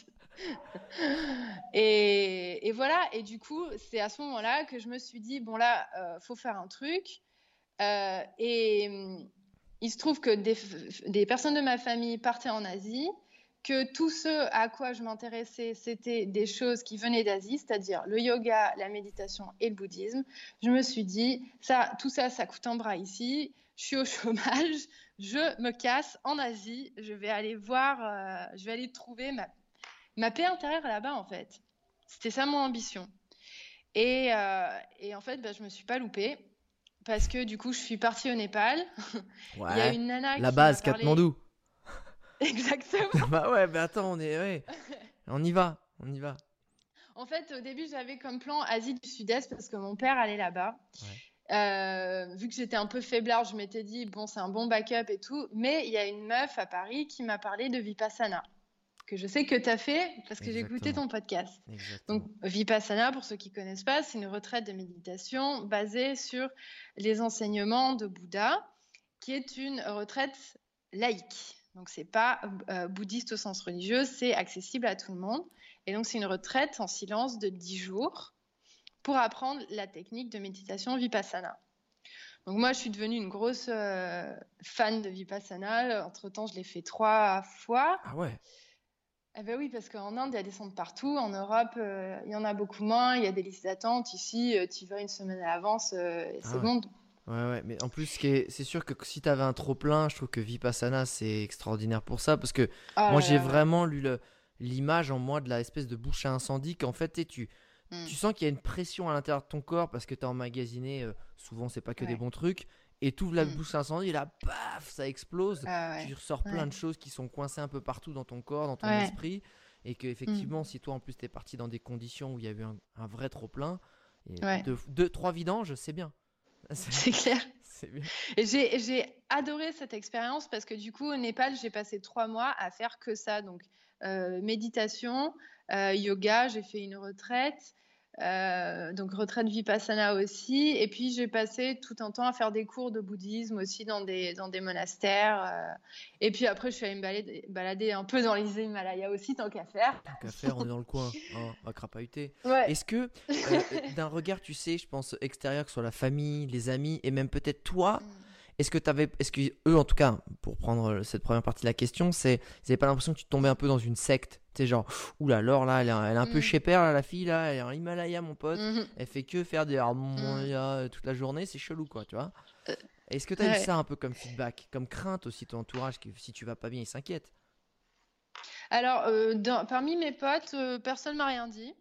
[SPEAKER 4] Et, et voilà, et du coup, c'est à ce moment-là que je me suis dit, bon là, euh, faut faire un truc. Euh, et il se trouve que des, personnes de ma famille partaient en Asie, que tout ce à quoi je m'intéressais, c'était des choses qui venaient d'Asie, c'est-à-dire le yoga, la méditation et le bouddhisme. Je me suis dit, ça, tout ça, ça coûte un bras ici. Je suis au chômage, je me casse en Asie, je vais aller voir, euh, je vais aller trouver ma paix intérieure là-bas, en fait. C'était ça mon ambition. Et, euh, en fait, bah, je me suis pas loupée. Parce que du coup, je suis partie au Népal. Il y a une nana
[SPEAKER 3] La
[SPEAKER 4] qui
[SPEAKER 3] base,
[SPEAKER 4] m'a parlé-
[SPEAKER 3] Katmandou.
[SPEAKER 4] Exactement.
[SPEAKER 3] bah ouais, mais attends, on est. Ouais. On y va, on y va.
[SPEAKER 4] En fait, au début, j'avais comme plan Asie du Sud-Est parce que mon père allait là-bas. Euh, vu que j'étais un peu faiblarde, je m'étais dit, bon, c'est un bon backup et tout. Mais il y a une meuf à Paris qui m'a parlé de Vipassana, que je sais que tu as fait parce que j'ai écouté ton podcast.
[SPEAKER 3] Exactement.
[SPEAKER 4] Donc, Vipassana, pour ceux qui connaissent pas, c'est une retraite de méditation basée sur les enseignements de Bouddha, qui est une retraite laïque. Donc, c'est pas euh, bouddhiste au sens religieux, c'est accessible à tout le monde. Et donc, c'est une retraite en silence de 10 jours pour apprendre la technique de méditation Vipassana. Donc, moi, je suis devenue une grosse euh, fan de Vipassana. Entre-temps, je l'ai fait trois fois.
[SPEAKER 3] Ah ouais.
[SPEAKER 4] Eh ben oui, parce qu'en Inde, il y a des centres partout. En Europe, euh, il y en a beaucoup moins. Il y a des listes d'attente. Ici, tu y vas une semaine à l'avance euh, et
[SPEAKER 3] Ah
[SPEAKER 4] c'est
[SPEAKER 3] ouais.
[SPEAKER 4] bon.
[SPEAKER 3] Ouais, ouais, mais en plus, c'est sûr que si t'avais un trop plein, je trouve que Vipassana c'est extraordinaire pour ça parce que
[SPEAKER 4] Ah
[SPEAKER 3] moi j'ai vraiment lu l'image en moi de la espèce de bouche à incendie qu'en fait tu,
[SPEAKER 4] Mm.
[SPEAKER 3] tu sens qu'il y a une pression à l'intérieur de ton corps parce que t'as emmagasiné, euh, souvent c'est pas que des bons trucs, et tu la
[SPEAKER 4] Mm.
[SPEAKER 3] bouche à incendie et là, paf, ça explose.
[SPEAKER 4] Ah ouais.
[SPEAKER 3] Tu ressors plein
[SPEAKER 4] Ouais.
[SPEAKER 3] de choses qui sont coincées un peu partout dans ton corps, dans ton
[SPEAKER 4] Ouais. Mm.
[SPEAKER 3] esprit, et que effectivement, si toi en plus t'es parti dans des conditions où il y a eu un, un vrai trop plein, et
[SPEAKER 4] Ouais.
[SPEAKER 3] deux, deux, trois vidanges, c'est bien. C'est
[SPEAKER 4] clair.
[SPEAKER 3] c'est bien.
[SPEAKER 4] Et j'ai j'ai adoré cette expérience parce que du coup, au Népal, j'ai passé trois mois à faire que ça. Donc, euh, méditation, euh, yoga, j'ai fait une retraite. Euh, donc, retraite Vipassana aussi. Et puis, j'ai passé tout un temps à faire des cours de bouddhisme aussi dans des, dans des monastères. euh. Et puis après, je suis allée me balader, balader un peu dans les Himalayas aussi, tant qu'à faire.
[SPEAKER 3] Tant qu'à faire, on est dans le coin, hein, on va crapahuter.
[SPEAKER 4] Ouais.
[SPEAKER 3] Est-ce que, euh, d'un regard, tu sais, je pense extérieur, que ce soit la famille, les amis, et même peut-être toi, est-ce que t'avais, est-ce que eux, en tout cas, pour prendre cette première partie de la question, c'est, ils avaient pas l'impression que tu tombais un peu dans une secte? Tu sais, genre, oula, Laure, là, elle est, elle est un peu
[SPEAKER 4] Mm.
[SPEAKER 3] chez père, là, la fille, là, elle est en Himalaya, mon pote.
[SPEAKER 4] Mhm.
[SPEAKER 3] Elle fait que faire des harmonias toute la journée, c'est chelou, quoi, tu vois.
[SPEAKER 4] Euh,
[SPEAKER 3] Est-ce que tu as eu
[SPEAKER 4] ouais.
[SPEAKER 3] ça un peu comme feedback, comme crainte aussi, ton entourage, que si tu vas pas bien, ils s'inquiètent
[SPEAKER 4] Alors, euh, dans- parmi mes potes, euh, personne m'a rien dit.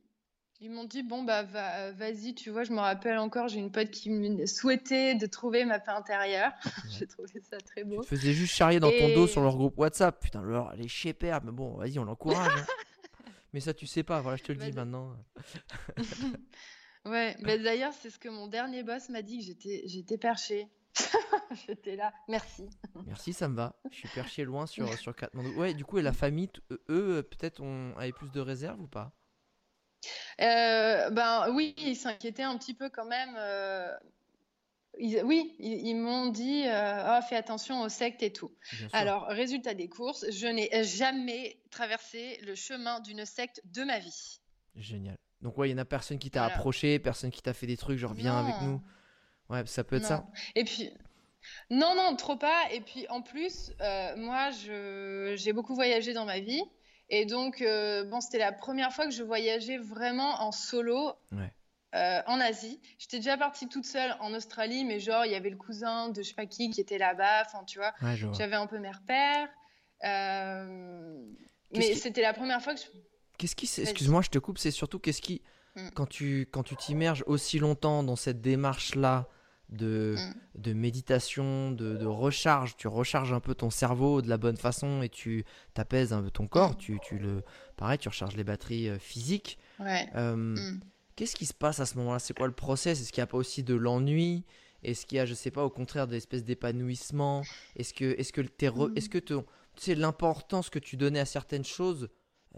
[SPEAKER 4] Ils m'ont dit, bon, bah, va- vas-y, tu vois, je me rappelle encore, j'ai une pote qui me souhaitait de trouver ma paix intérieure. J'ai trouvé ça très
[SPEAKER 3] Tu
[SPEAKER 4] beau.
[SPEAKER 3] te faisais juste charrier dans ton dos sur leur groupe WhatsApp. Putain, est chez père, mais bon, vas-y, on l'encourage. hein. mais ça, tu sais pas, voilà, je te le
[SPEAKER 4] Bah,
[SPEAKER 3] dis maintenant.
[SPEAKER 4] Ouais, bah, d'ailleurs, c'est ce que mon dernier boss m'a dit, que j'étais, j'étais perchée. J'étais là, merci.
[SPEAKER 3] Merci, ça me va. Je suis perché loin sur, sur Katmandou. Ouais, du coup, et la famille, t- eux, eux, peut-être, on avait plus de réserve ou pas?
[SPEAKER 4] Euh, ben oui, ils s'inquiétaient un petit peu quand même. euh, ils- oui, ils, ils m'ont dit euh, Oh, fais attention aux sectes et tout. Alors, résultat des courses, je n'ai jamais traversé le chemin d'une secte de ma vie.
[SPEAKER 3] Génial. Donc, ouais, il y en a personne qui t'a
[SPEAKER 4] Voilà.
[SPEAKER 3] approché, personne qui t'a fait des trucs, genre, viens avec nous. Ouais, ça peut être
[SPEAKER 4] Non.
[SPEAKER 3] ça.
[SPEAKER 4] Et puis, non, non, trop pas. Et puis, en plus, moi, j'ai beaucoup voyagé dans ma vie. Et donc, euh, bon, c'était la première fois que je voyageais vraiment en solo
[SPEAKER 3] Ouais.
[SPEAKER 4] euh, en Asie. J'étais déjà partie toute seule en Australie, mais genre, il y avait le cousin de je sais pas qui qui était là-bas. Enfin, tu vois,
[SPEAKER 3] Ouais,
[SPEAKER 4] j'avais un peu mes repères. Euh, mais
[SPEAKER 3] qui-
[SPEAKER 4] c'était la première fois que je.
[SPEAKER 3] Qu'est-ce qui, excuse-moi, je te coupe, c'est surtout qu'est-ce qui,
[SPEAKER 4] Mm.
[SPEAKER 3] quand tu, quand tu t'immerges aussi longtemps dans cette démarche-là de,
[SPEAKER 4] Mm.
[SPEAKER 3] de méditation, de, de recharge, tu recharges un peu ton cerveau de la bonne façon et tu t'apaises un peu ton corps,
[SPEAKER 4] Mm.
[SPEAKER 3] tu, tu le, pareil, tu recharges les batteries euh, physiques.
[SPEAKER 4] Ouais.
[SPEAKER 3] Euh,
[SPEAKER 4] Mm.
[SPEAKER 3] Qu'est-ce qui se passe à ce moment-là? C'est quoi le process? Est-ce qu'il n'y a pas aussi de l'ennui? Est-ce qu'il y a, je sais pas, au contraire, de l'espèce d'épanouissement? Est-ce que, est-ce que t'es re-
[SPEAKER 4] Mm.
[SPEAKER 3] est-ce que ton- tu sais, l'importance que tu donnais à certaines choses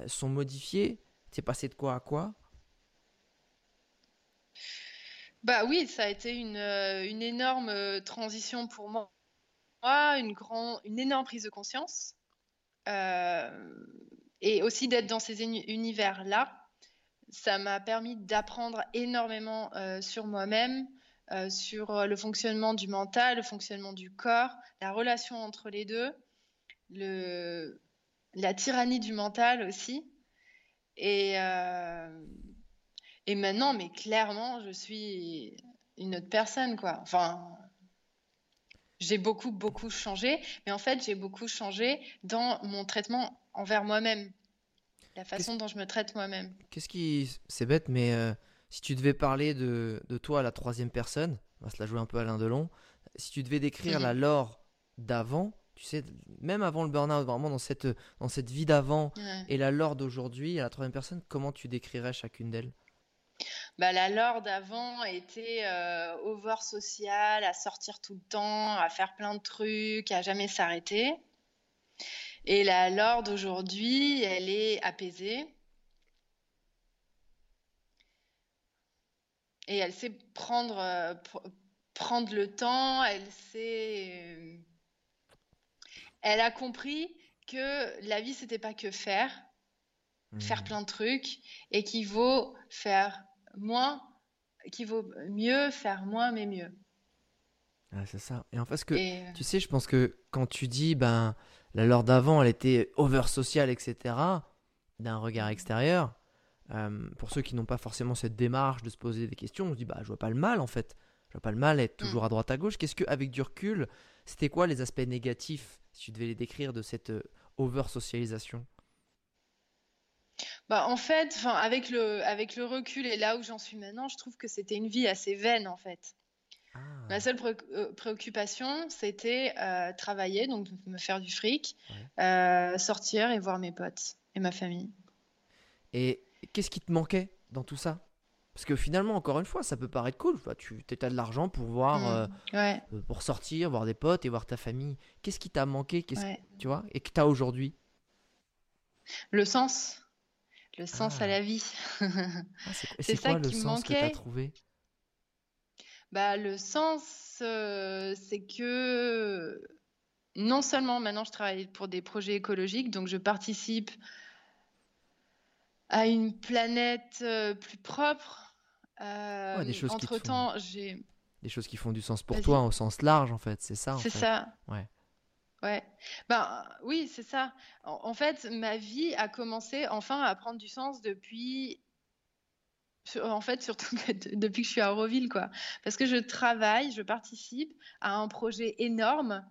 [SPEAKER 3] euh, sont modifiées? T'es passé de quoi à quoi?
[SPEAKER 4] Bah oui, ça a été une, euh, énorme euh, transition pour moi, une, énorme prise de conscience. Euh, et aussi d'être dans ces uni- univers-là, ça m'a permis d'apprendre énormément sur moi-même, sur le fonctionnement du mental, le fonctionnement du corps, la relation entre les deux, la tyrannie du mental aussi. Et, et maintenant, mais clairement, je suis une autre personne, quoi. Enfin, j'ai beaucoup, beaucoup changé, mais en fait, j'ai beaucoup changé dans mon traitement envers moi-même, la façon dont je me traite moi-même.
[SPEAKER 3] Qu'est-ce qui. C'est bête, mais euh, si tu devais parler de, de toi à la troisième personne, on va se la jouer un peu Alain Delon, si tu devais décrire
[SPEAKER 4] Mhm.
[SPEAKER 3] la Laure d'avant, tu sais, même avant le burn-out, vraiment dans cette, dans cette vie d'avant
[SPEAKER 4] Ouais.
[SPEAKER 3] et la Laure d'aujourd'hui, à la troisième personne, comment tu décrirais chacune d'elles?
[SPEAKER 4] Bah, la Laure d'avant était euh, over social, à sortir tout le temps, à faire plein de trucs, à jamais s'arrêter. Et la Laure d'aujourd'hui, elle est apaisée. Et elle sait prendre, euh, pr- prendre le temps, elle sait. euh, Elle a compris que la vie, c'était pas que faire, faire
[SPEAKER 3] Mhm.
[SPEAKER 4] plein de trucs, et qu'il vaut faire moins, qu'il vaut mieux faire moins, mais mieux.
[SPEAKER 3] Ouais, c'est ça. Et en fait, ce que,
[SPEAKER 4] Et, euh,
[SPEAKER 3] tu sais, je pense que quand tu dis, ben, la Laure d'avant, elle était over social, etc., d'un regard extérieur, euh, pour ceux qui n'ont pas forcément cette démarche de se poser des questions, on se dit, bah, je vois pas le mal, en fait. Je vois pas le mal à être toujours à droite à gauche. Qu'est-ce que, avec du recul, c'était quoi les aspects négatifs, si tu devais les décrire, de cette euh, over socialisation
[SPEAKER 4] bah, en fait, enfin, avec le, avec le recul et là où j'en suis maintenant, je trouve que c'était une vie assez vaine, en fait.
[SPEAKER 3] Ah.
[SPEAKER 4] Ma seule pré- euh, préoccupation, c'était euh, travailler, donc me faire du fric, euh, sortir et voir mes potes et ma famille.
[SPEAKER 3] Et qu'est-ce qui te manquait dans tout ça? Parce que finalement, encore une fois, ça peut paraître cool. Enfin, tu as de l'argent pour voir,
[SPEAKER 4] Mm.
[SPEAKER 3] euh,
[SPEAKER 4] Ouais,
[SPEAKER 3] euh, pour sortir, voir des potes et voir ta famille. Qu'est-ce qui t'a manqué? Qu'est-ce
[SPEAKER 4] ouais.
[SPEAKER 3] tu vois? Et que tu as aujourd'hui?
[SPEAKER 4] Le sens, le sens
[SPEAKER 3] Ah.
[SPEAKER 4] à la vie.
[SPEAKER 3] Ah, c'est quoi
[SPEAKER 4] ça
[SPEAKER 3] le
[SPEAKER 4] qui me
[SPEAKER 3] sens que tu as
[SPEAKER 4] manquait.
[SPEAKER 3] trouvé?
[SPEAKER 4] Bah, le sens, euh, c'est que non seulement maintenant je travaille pour des projets écologiques, donc je participe à une planète euh, plus propre. Euh,
[SPEAKER 3] Ouais, des choses qui te
[SPEAKER 4] entre-temps, j'ai
[SPEAKER 3] des choses qui font du sens pour toi au sens large, en fait. C'est ça,
[SPEAKER 4] C'est ça.
[SPEAKER 3] Ouais.
[SPEAKER 4] Ouais. Ben oui, c'est ça. En, fait, ma vie a commencé enfin à prendre du sens depuis, en fait, surtout depuis que je suis à Auroville, quoi. Parce que je travaille, je participe à un projet énorme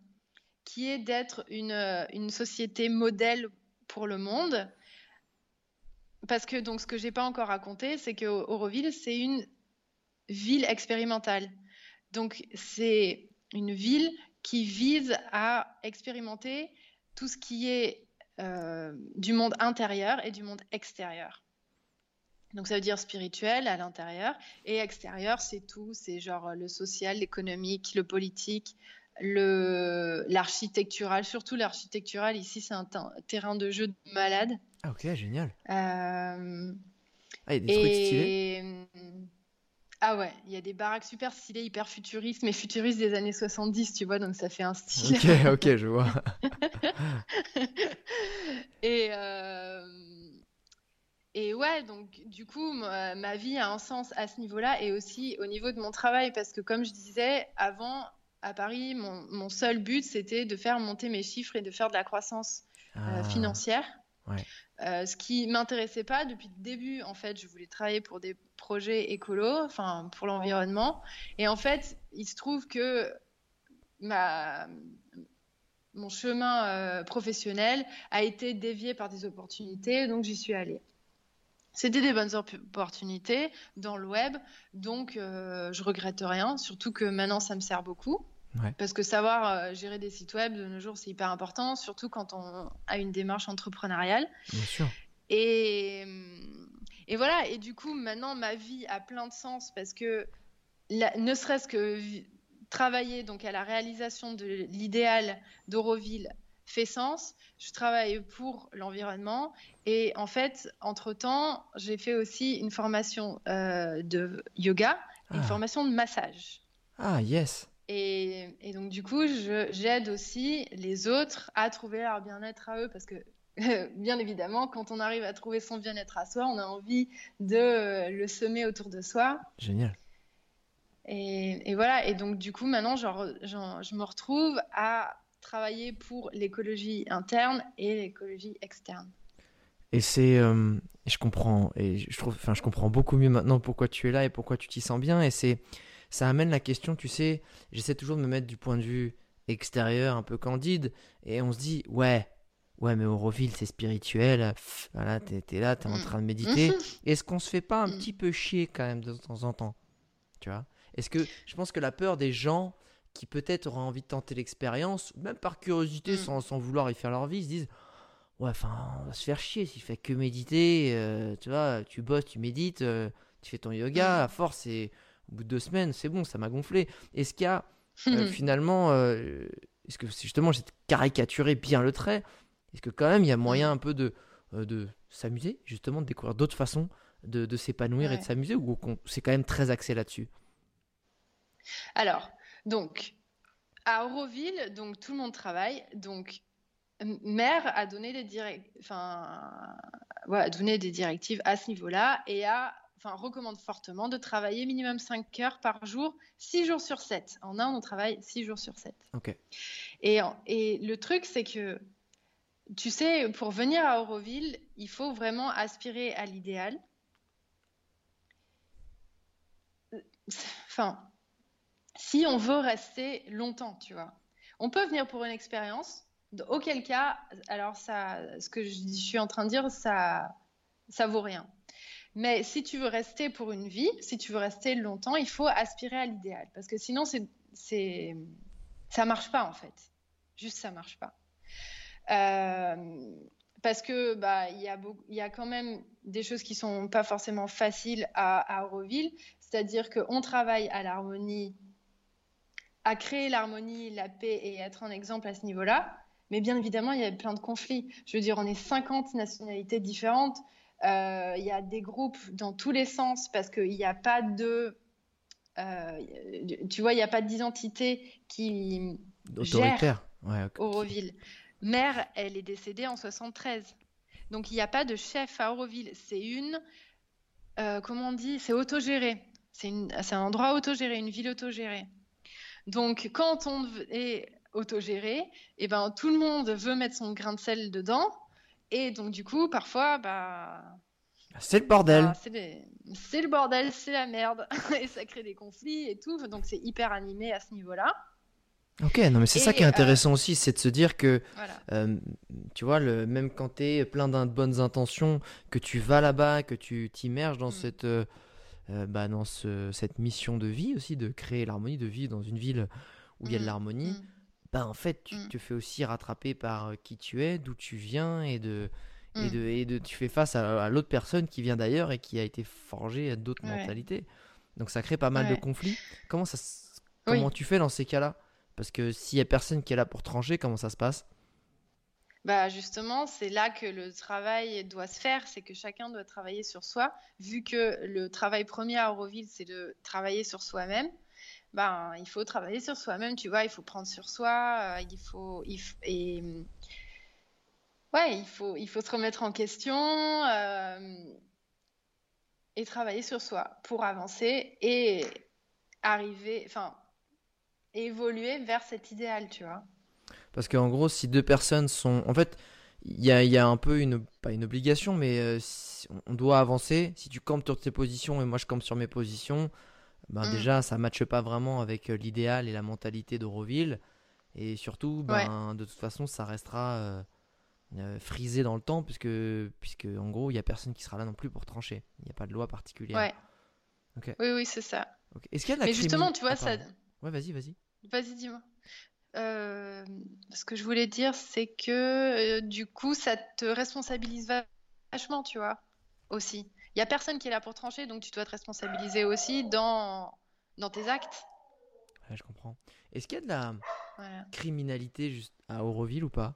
[SPEAKER 4] qui est d'être une, une société modèle pour le monde. Parce que donc ce que j'ai pas encore raconté, c'est que Auroville, c'est une ville expérimentale. Donc c'est une ville qui vise à expérimenter tout ce qui est euh, du monde intérieur et du monde extérieur. Donc ça veut dire spirituel à l'intérieur et extérieur, c'est tout, c'est genre le social, l'économique, le politique, le l'architectural, surtout l'architectural ici c'est un te- terrain de jeu de malade.
[SPEAKER 3] Ah, ok, génial.
[SPEAKER 4] Euh,
[SPEAKER 3] Ah, il y a des trucs stylés.
[SPEAKER 4] Ah ouais, il y a des baraques super stylées, hyper futuristes, mais futuristes des années 70, tu vois, donc ça fait un style.
[SPEAKER 3] Ok, ok, je vois.
[SPEAKER 4] Et, euh, et ouais, donc du coup, ma, ma vie a un sens à ce niveau-là et aussi au niveau de mon travail, parce que comme je disais, avant, à Paris, mon, mon seul but, c'était de faire monter mes chiffres et de faire de la croissance euh,
[SPEAKER 3] Ah,
[SPEAKER 4] financière. Euh, ce qui m'intéressait pas depuis le début, en fait, je voulais travailler pour des projets écolos, enfin pour l'environnement. Et en fait, il se trouve que mon chemin euh, professionnel a été dévié par des opportunités, donc j'y suis allée. C'était des bonnes op- opportunités dans le web, donc euh, je regrette rien, surtout que maintenant ça me sert beaucoup.
[SPEAKER 3] Ouais.
[SPEAKER 4] Parce que savoir euh, gérer des sites web de nos jours, c'est hyper important, surtout quand on a une démarche entrepreneuriale.
[SPEAKER 3] Bien sûr.
[SPEAKER 4] Et, et voilà, et du coup, maintenant, ma vie a plein de sens parce que la- ne serait-ce que travailler donc à la réalisation de l'idéal d'Auroville fait sens. Je travaille pour l'environnement et en fait, entre-temps, j'ai fait aussi une formation euh, de yoga, et une
[SPEAKER 3] Ah.
[SPEAKER 4] formation de massage.
[SPEAKER 3] Ah, yes.
[SPEAKER 4] Et, et donc, du coup, j'aide aussi les autres à trouver leur bien-être à eux parce que, bien évidemment, quand on arrive à trouver son bien-être à soi, on a envie de euh, le semer autour de soi.
[SPEAKER 3] Génial.
[SPEAKER 4] Et, et voilà. Et donc, du coup, maintenant, genre, je me retrouve à travailler pour l'écologie interne et l'écologie externe.
[SPEAKER 3] Et c'est, euh, je comprends, et je trouve, enfin, je comprends beaucoup mieux maintenant pourquoi tu es là et pourquoi tu t'y sens bien. Et c'est, ça amène la question, tu sais, j'essaie toujours de me mettre du point de vue extérieur, un peu candide, et on se dit, ouais, ouais, mais Auroville, c'est spirituel, voilà, t'es, t'es là, t'es en
[SPEAKER 4] Mm.
[SPEAKER 3] train de méditer. Est-ce qu'on se fait pas un
[SPEAKER 4] Mm.
[SPEAKER 3] petit peu chier quand même de temps en temps Tu vois? Est-ce que je pense que la peur des gens qui peut-être auraient envie de tenter l'expérience, même par curiosité,
[SPEAKER 4] Mm.
[SPEAKER 3] sans, sans vouloir y faire leur vie, se disent Ouais, enfin, on va se faire chier s'il fait que méditer. euh, tu vois, tu bosses, tu médites, euh, tu fais ton yoga.
[SPEAKER 4] Mm.
[SPEAKER 3] À force, c'est au bout de deux semaines, c'est bon, ça m'a gonflé. Est-ce qu'il y a euh, finalement, euh, est-ce que justement, j'ai caricaturé bien le trait Est-ce que quand même il y a moyen un peu de, euh, de s'amuser, justement, de découvrir d'autres façons de, de s'épanouir et de s'amuser ou c'est quand même très axé là-dessus?
[SPEAKER 4] Alors, donc, à Auroville, donc tout le monde travaille. Donc, M- maire a donné des direct... enfin, voilà, donné des directives à ce niveau-là et a, enfin, recommande fortement de travailler minimum 5 heures par jour, 6 jours sur 7. En Inde, on travaille 6 jours sur 7.
[SPEAKER 3] Ok.
[SPEAKER 4] Et, le truc, c'est que, tu sais, pour venir à Auroville, il faut vraiment aspirer à l'idéal. Enfin, si on veut rester longtemps, tu vois. On peut venir pour une expérience, auquel cas, alors ça, ce que je, je suis en train de dire, ça, ça vaut rien. Mais si tu veux rester pour une vie, si tu veux rester longtemps, il faut aspirer à l'idéal, parce que sinon, c'est, c'est, ça marche pas en fait. Juste, ça marche pas. Euh, parce que bah il y a quand même des choses qui sont pas forcément faciles à, à Auroville, c'est-à-dire qu'on travaille à l'harmonie, à créer l'harmonie, la paix et être un exemple à ce niveau-là. Mais bien évidemment, il y a plein de conflits. Je veux dire, on est 50 nationalités différentes. Euh, il y a des groupes dans tous les sens parce qu'il n'y a pas de, euh, tu vois, il n'y a pas d'identité qui
[SPEAKER 3] Autoritaire. Ouais.
[SPEAKER 4] Auroville. Mère, elle est décédée en 73. Donc il n'y a pas de chef à Auroville. C'est une, euh, comment on dit, c'est autogéré. C'est un endroit autogéré, une ville autogérée. Donc, quand on est autogéré, eh ben, tout le monde veut mettre son grain de sel dedans. Et donc, du coup, parfois, bah.
[SPEAKER 3] C'est le bordel.
[SPEAKER 4] Bah, c'est le bordel, c'est la merde. et ça crée des conflits et tout. Donc, c'est hyper animé à ce niveau-là.
[SPEAKER 3] Ok, non mais c'est ça qui est euh, intéressant aussi, c'est de se dire que, euh, tu vois, le, même quand tu es plein de bonnes intentions, que tu vas là-bas, que tu t'immerges dans, mm. cette, euh, bah, dans ce, cette mission de vie aussi, de créer l'harmonie, de vivre dans une ville où il y a de mm. l'harmonie, mm. Bah, en fait, tu te fais aussi rattraper par qui tu es, d'où tu viens, et de, et de, et de, tu fais face à, l'autre personne qui vient d'ailleurs et qui a été forgée à d'autres mentalités. Donc ça crée pas mal de conflits. Comment, ça, comment tu fais dans ces cas-là? Parce que s'il y a personne qui est là pour trancher, comment ça se passe?
[SPEAKER 4] Bah justement, c'est là que le travail doit se faire, c'est que chacun doit travailler sur soi. Vu que le travail premier à Auroville, c'est de travailler sur soi-même, ben, il faut travailler sur soi-même, tu vois, il faut prendre sur soi, euh, il faut, et, ouais, il faut, il faut se remettre en question euh, et travailler sur soi pour avancer et arriver, enfin, évoluer vers cet idéal, tu vois.
[SPEAKER 3] Parce qu'en gros, si deux personnes sont. En fait, il y a, y a, un peu une. Pas une obligation, mais euh, on doit avancer. Si tu campes sur tes positions et moi je campe sur mes positions, ben mm. déjà ça ne matche pas vraiment avec euh, l'idéal et la mentalité d'Auroville. Et surtout, ben, de toute façon, ça restera euh, frisé dans le temps, puisque, puisque en gros, il n'y a personne qui sera là non plus pour trancher. Il n'y a pas de loi particulière.
[SPEAKER 4] Ouais. Oui, oui, c'est ça.
[SPEAKER 3] Est-ce qu'il y a de la
[SPEAKER 4] Mais justement, tu vois, ça.
[SPEAKER 3] Ouais, vas-y, vas-y.
[SPEAKER 4] Vas-y, dis-moi. Euh, ce que je voulais dire, c'est que euh, du coup, ça te responsabilise vachement, tu vois, aussi. Il y a personne qui est là pour trancher, donc tu dois te responsabiliser aussi dans, dans tes actes.
[SPEAKER 3] Ouais, je comprends. Est-ce qu'il y a de la criminalité juste à Auroville ou pas?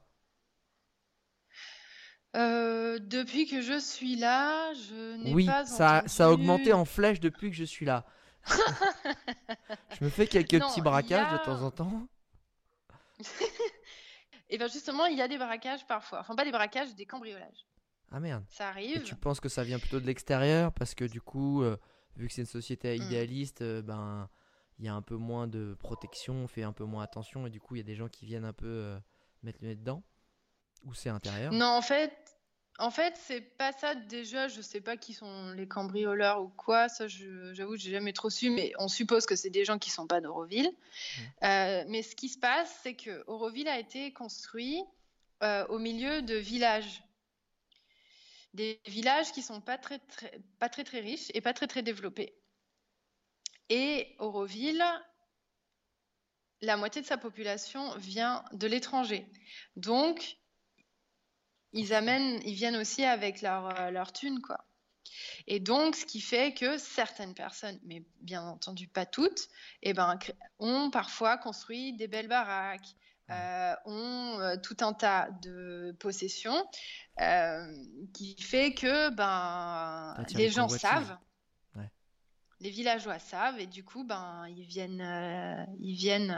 [SPEAKER 4] Euh, depuis que je suis là, je n'ai
[SPEAKER 3] oui,
[SPEAKER 4] pas
[SPEAKER 3] ça, ça a augmenté en flèche depuis que je suis là. je me fais quelques petits braquages de temps en temps.
[SPEAKER 4] Et bien justement, il y a des braquages parfois. Enfin, pas des braquages, des cambriolages.
[SPEAKER 3] Ah merde.
[SPEAKER 4] Ça arrive. Et
[SPEAKER 3] tu penses que ça vient plutôt de l'extérieur parce que du coup, euh, vu que c'est une société mm. idéaliste, euh, ben il y a un peu moins de protection, on fait un peu moins attention et du coup, il y a des gens qui viennent un peu euh, mettre le nez dedans? Ou c'est intérieur?
[SPEAKER 4] Non, en fait, en fait, c'est pas ça déjà. Je sais pas qui sont les cambrioleurs ou quoi. Ça, j'avoue, j'ai jamais trop su, mais on suppose que c'est des gens qui sont pas d'Auroville. Mmh. Euh, mais ce qui se passe, c'est que Auroville a été construit au milieu de villages, des villages qui sont pas très, pas très très riches et pas très très développés. Et Auroville, la moitié de sa population vient de l'étranger. Donc, ils amènent, ils viennent aussi avec leur, euh, leur thune, quoi. Et donc, ce qui fait que certaines personnes, mais bien entendu pas toutes, eh ben, ont parfois construit des belles baraques, euh, ont euh, tout un tas de possessions, qui fait que ben, les gens savent, les villageois savent, et du coup, ben, ils viennent, ils viennent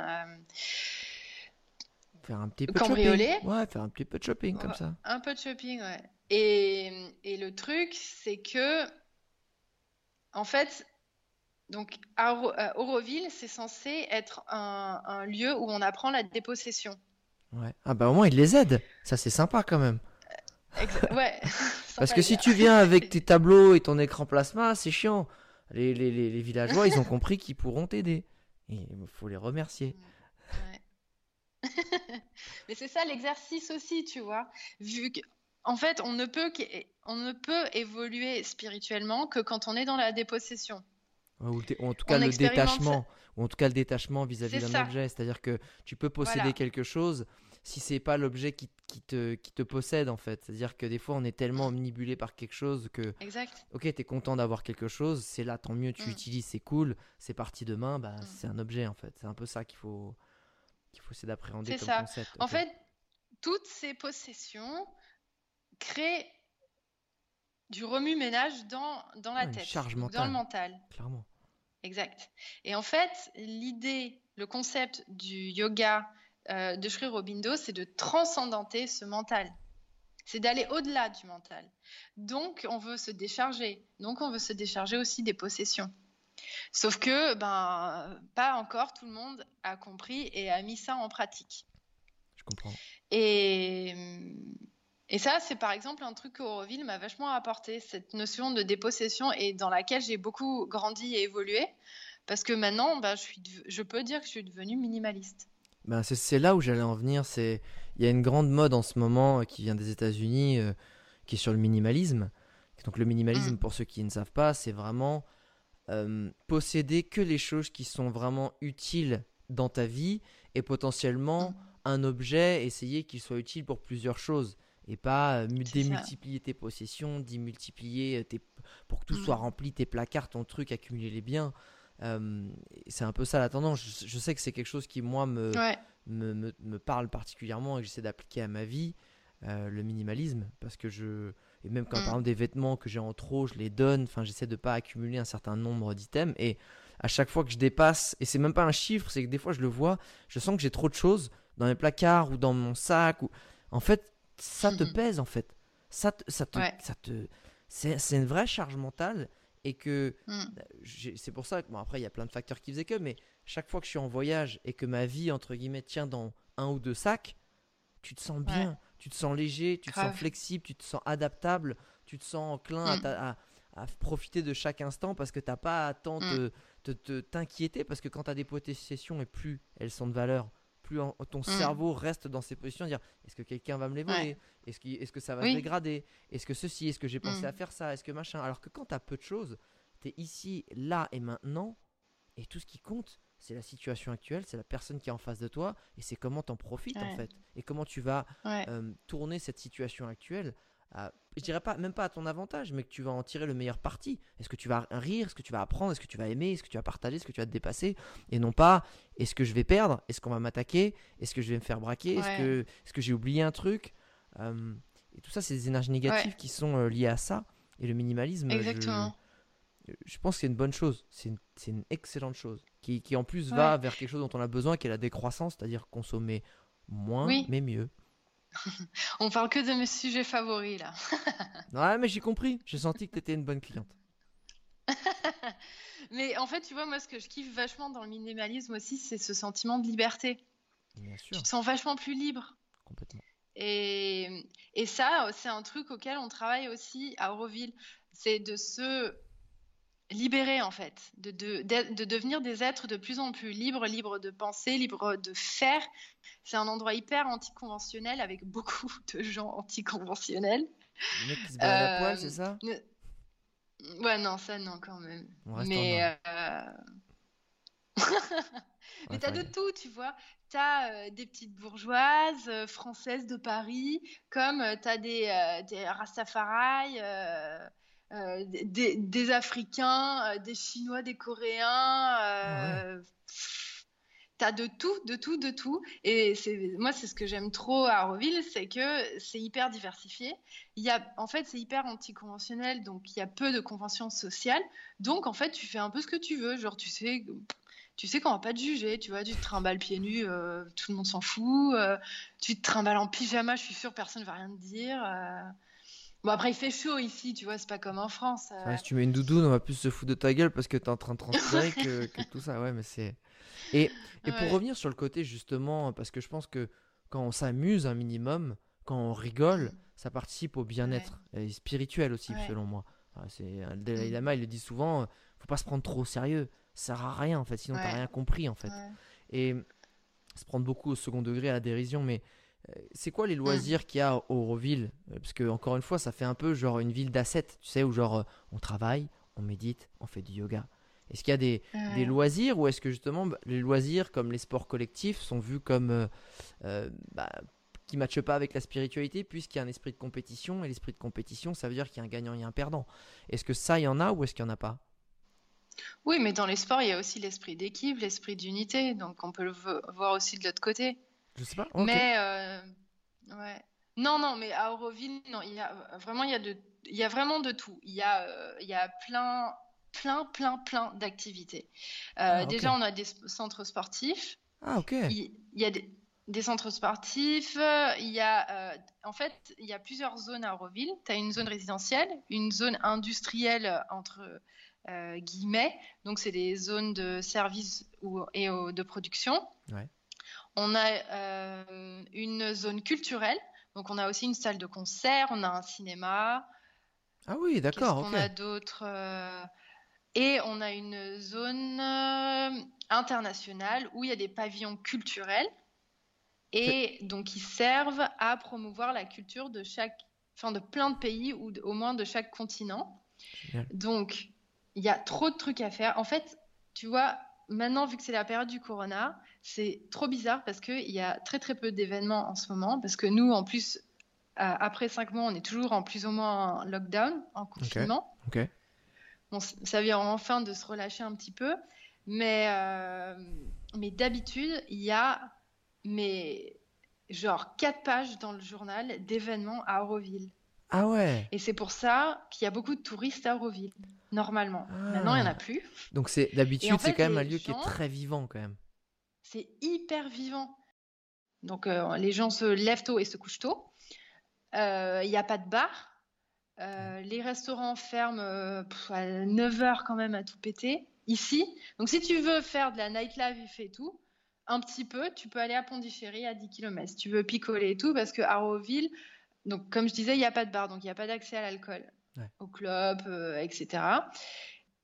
[SPEAKER 3] Faire un petit peu de shopping. Ouais, faire un petit peu de shopping comme ça.
[SPEAKER 4] Un peu de shopping, ouais. Et, et le truc, c'est que, en fait, donc euh, Auroville, c'est censé être un, un, lieu où on apprend la dépossession.
[SPEAKER 3] Ouais. Ah bah au moins, il les aide. Ça, c'est sympa quand même.
[SPEAKER 4] ouais.
[SPEAKER 3] Parce que si tu viens avec tes tableaux et ton écran plasma, c'est chiant. Les, les, les, les villageois, ils ont compris qu'ils pourront t'aider. Il faut les remercier. Ouais.
[SPEAKER 4] Mais c'est ça l'exercice aussi, tu vois. Vu que, en fait, on ne peut on ne peut évoluer spirituellement que quand on est dans la dépossession.
[SPEAKER 3] Ou, en tout cas le détachement, ou en tout cas le détachement vis-à-vis d'un objet. C'est-à-dire que tu peux posséder quelque chose si c'est pas l'objet qui, qui, te, qui te possède en fait. C'est-à-dire que des fois on est tellement omnibulé par quelque chose que.
[SPEAKER 4] Exact.
[SPEAKER 3] Ok, t'es content d'avoir quelque chose, c'est là, tant mieux, tu mm. utilises, c'est cool, c'est parti demain, bah, mm. c'est un objet en fait. C'est un peu ça qu'il faut qu'il faut essayer d'appréhender comme ça. concept.
[SPEAKER 4] En fait, toutes ces possessions créent du remue-ménage dans, dans la tête,
[SPEAKER 3] charge
[SPEAKER 4] dans le mental.
[SPEAKER 3] Clairement.
[SPEAKER 4] Exact. Et en fait, l'idée, le concept du yoga euh, de Sri Aurobindo, c'est de transcendenter ce mental. C'est d'aller au-delà du mental. Donc, on veut se décharger. Donc, on veut se décharger aussi des possessions. Sauf que, ben, pas encore tout le monde a compris et a mis ça en pratique.
[SPEAKER 3] Je comprends.
[SPEAKER 4] Et, et ça, c'est par exemple un truc qu'Auroville m'a vachement apporté, cette notion de dépossession et dans laquelle j'ai beaucoup grandi et évolué. Parce que maintenant, ben, je, suis, je peux dire que je suis devenue minimaliste.
[SPEAKER 3] Ben, c'est là où j'allais en venir. C'est Il y a une grande mode en ce moment euh, qui vient des États-Unis, euh, qui est sur le minimalisme. Donc le minimalisme,
[SPEAKER 4] Mm.
[SPEAKER 3] pour ceux qui ne savent pas, c'est vraiment euh, posséder que les choses qui sont vraiment utiles dans ta vie et potentiellement
[SPEAKER 4] Mm.
[SPEAKER 3] un objet, essayer qu'il soit utile pour plusieurs choses et pas euh, démultiplier tes possessions, démultiplier euh, tes... pour que tout
[SPEAKER 4] Mm.
[SPEAKER 3] soit rempli, tes placards, ton truc, accumuler les biens. Euh, c'est un peu ça la tendance. Je, je sais que c'est quelque chose qui, moi, me,
[SPEAKER 4] Ouais.
[SPEAKER 3] me, me- me parle particulièrement et que j'essaie d'appliquer à ma vie, euh, le minimalisme, parce que je... Et même quand
[SPEAKER 4] Mm.
[SPEAKER 3] par exemple des vêtements que j'ai en trop, je les donne, enfin j'essaie de pas accumuler un certain nombre d'items, et à chaque fois que je dépasse, et c'est même pas un chiffre, c'est que des fois je le vois, je sens que j'ai trop de choses dans mes placards ou dans mon sac, ou... en fait ça te
[SPEAKER 4] Mhm.
[SPEAKER 3] pèse en fait, ça te... Ça te,
[SPEAKER 4] Ouais.
[SPEAKER 3] ça te... C'est c'est une vraie charge mentale, et que
[SPEAKER 4] Mm.
[SPEAKER 3] j'ai- c'est pour ça que bon après il y a plein de facteurs qui faisaient que mais chaque fois que je suis en voyage et que ma vie entre guillemets tient dans un ou deux sacs tu te sens bien
[SPEAKER 4] Ouais.
[SPEAKER 3] tu te sens léger tu te sens flexible tu te sens adaptable tu te sens enclin à
[SPEAKER 4] Mm.
[SPEAKER 3] ta- à, à profiter de chaque instant parce que t'as pas à tant
[SPEAKER 4] Mm.
[SPEAKER 3] te- te- te- t'inquiéter parce que quand tu as des possessions et plus elles sont de valeur plus en- ton cerveau reste dans ses positions dire est-ce que quelqu'un va me les voler?
[SPEAKER 4] Mm. Ouais.
[SPEAKER 3] est-ce que, est-ce que ça va
[SPEAKER 4] Oui.
[SPEAKER 3] se dégrader? Est-ce que ceci? Est-ce que j'ai pensé
[SPEAKER 4] Mm.
[SPEAKER 3] à faire ça? Est-ce que machin? Alors que quand tu as peu de choses tu es ici là et maintenant et tout ce qui compte c'est la situation actuelle c'est la personne qui est en face de toi et c'est comment t'en profites en fait et comment tu vas
[SPEAKER 4] Ouais.
[SPEAKER 3] euh, tourner cette situation actuelle à, je dirais pas même pas à ton avantage mais que tu vas en tirer le meilleur parti. Est-ce que tu vas rire? Est-ce que tu vas apprendre? Est-ce que tu vas aimer? Est-ce que tu vas partager? Est-ce que tu vas te dépasser? Et non pas est-ce que je vais perdre? Est-ce qu'on va m'attaquer? Est-ce que je vais me faire braquer? Est-ce que j'ai oublié un truc? Euh, et tout ça c'est des énergies négatives
[SPEAKER 4] Ouais.
[SPEAKER 3] qui sont euh, liées à ça. Et le minimalisme je-
[SPEAKER 4] Exactement.
[SPEAKER 3] je pense que c'est une bonne chose, c'est une, excellente chose, qui, qui en plus va vers quelque chose dont on a besoin, qui est la décroissance, c'est-à-dire consommer moins
[SPEAKER 4] Oui.
[SPEAKER 3] mais mieux.
[SPEAKER 4] On parle que de mes sujets favoris là.
[SPEAKER 3] Ouais, mais j'ai compris, j'ai senti que tu étais une bonne cliente.
[SPEAKER 4] Mais en fait, tu vois, moi, ce que je kiffe vachement dans le minimalisme aussi, c'est ce sentiment de liberté.
[SPEAKER 3] Bien sûr,
[SPEAKER 4] Tu te sens vachement plus libre.
[SPEAKER 3] complètement.
[SPEAKER 4] Et, et ça, c'est un truc auquel on travaille aussi à Auroville. C'est de se libérer, en fait, de, de, d'être- de devenir des êtres de plus en plus libres, libres de penser, libres de faire. C'est un endroit hyper anticonventionnel avec beaucoup de gens anticonventionnels.
[SPEAKER 3] Le mec qui se balade à poil,
[SPEAKER 4] Euh,
[SPEAKER 3] c'est ça?
[SPEAKER 4] Ne- Ouais, non, ça, non, quand même.
[SPEAKER 3] On reste
[SPEAKER 4] Mais,
[SPEAKER 3] en
[SPEAKER 4] euh, Mais
[SPEAKER 3] Ouais,
[SPEAKER 4] t'as de tout, tu vois. T'as euh, des petites bourgeoises euh, françaises de Paris, comme euh, t'as des, euh, des Rastafari, euh, des, des Africains, euh, des Chinois, des Coréens. euh, T'as de tout, de tout, de tout. Et moi, c'est ce que j'aime trop à Auroville, c'est que c'est hyper diversifié. Il y a, en fait, c'est hyper anticonventionnel, donc il y a peu de conventions sociales. Donc, en fait, tu fais un peu ce que tu veux. Genre, tu sais, tu sais qu'on va pas te juger, tu vois, tu te trimbales pieds nus, euh, tout le monde s'en fout. tu te trimbales en pyjama, je suis sûre personne va rien te dire. Euh. Bon après il fait chaud ici, tu vois, c'est pas comme en France. euh.
[SPEAKER 3] Si tu mets une doudoune, on va plus se foutre de ta gueule parce que t'es en train de transpirer que, que tout ça. Ouais, mais c'est. Et, et pour revenir sur le côté justement, parce que je pense que quand on s'amuse un minimum, quand on rigole,
[SPEAKER 4] Mm.
[SPEAKER 3] ça participe au bien-être et spirituel aussi,
[SPEAKER 4] Ouais.
[SPEAKER 3] selon moi. Ah, C'est le Dalai
[SPEAKER 4] Mm.
[SPEAKER 3] Lama, il le dit souvent, euh, faut pas se prendre trop au sérieux. Ça sert à rien en fait, sinon t'as rien compris en fait. Et se prendre beaucoup au second degré à la dérision, mais euh, c'est quoi les loisirs qu'il y a à Auroville Euh, Parce que encore une fois, ça fait un peu genre une ville d'assets, tu sais, où genre euh, on travaille, on médite, on fait du yoga. Est-ce qu'il y a des, loisirs ou est-ce que justement bah, les loisirs comme les sports collectifs sont vus comme euh, euh, bah, qui matchent pas avec la spiritualité puisqu'il y a un esprit de compétition et l'esprit de compétition ça veut dire qu'il y a un gagnant et un perdant. Est-ce que ça il y en a ou est-ce qu'il y en a pas?
[SPEAKER 4] Oui, mais dans les sports, il y a aussi l'esprit d'équipe, l'esprit d'unité, donc on peut le vo- voir aussi de l'autre côté.
[SPEAKER 3] Je sais pas.
[SPEAKER 4] Mais euh, ouais. Non, non, mais à Auroville, non, il y a vraiment, il y a de, il y a vraiment de tout. Il y a, euh, il y a plein, plein, plein, plein d'activités. Euh,
[SPEAKER 3] Ah.
[SPEAKER 4] Déjà, on a des centres sportifs.
[SPEAKER 3] Ah ok.
[SPEAKER 4] Il, il y a des, des centres sportifs. Il y a, euh, en fait, il y a plusieurs zones à Auroville. Tu as une zone résidentielle, une zone industrielle entre euh, guillemets. Donc, c'est des zones de service ou, et de production.
[SPEAKER 3] Ouais.
[SPEAKER 4] On a euh, une zone culturelle. Donc, on a aussi une salle de concert, on a un cinéma.
[SPEAKER 3] Ah oui, d'accord,
[SPEAKER 4] qu'on a d'autre euh, Et on a une zone euh, internationale où il y a des pavillons culturels et donc qui servent à promouvoir la culture de chaque, enfin de plein de pays ou au moins de chaque continent.
[SPEAKER 3] Génial.
[SPEAKER 4] Donc il y a trop de trucs à faire. En fait, tu vois, maintenant vu que c'est la période du corona, c'est trop bizarre parce qu'il y a très très peu d'événements en ce moment parce que nous en plus euh, après cinq mois, on est toujours en plus ou moins en lockdown, en confinement.
[SPEAKER 3] Ok.
[SPEAKER 4] Bon, ça vient enfin de se relâcher un petit peu, mais, euh, mais d'habitude, il y a mais, genre quatre pages dans le journal d'événements à Auroville.
[SPEAKER 3] Ah ouais.
[SPEAKER 4] Et c'est pour ça qu'il y a beaucoup de touristes à Auroville, normalement.
[SPEAKER 3] Ah.
[SPEAKER 4] Maintenant, il n'y en a plus.
[SPEAKER 3] Donc d'habitude c'est quand même un lieu qui est très vivant quand même.
[SPEAKER 4] C'est hyper vivant. Donc, euh, les gens se lèvent tôt et se couchent tôt. Euh, Il n'y a pas de bar. Euh, les restaurants ferment euh, pff, à 9h quand même à tout péter, ici. Donc, si tu veux faire de la nightlife et tout, un petit peu, tu peux aller à Pondichéry à 10 km. Si tu veux picoler et tout, parce qu'à Roville, donc, comme je disais, il n'y a pas de bar, donc il n'y a pas d'accès à l'alcool,
[SPEAKER 3] Ouais.
[SPEAKER 4] au club, euh, etc.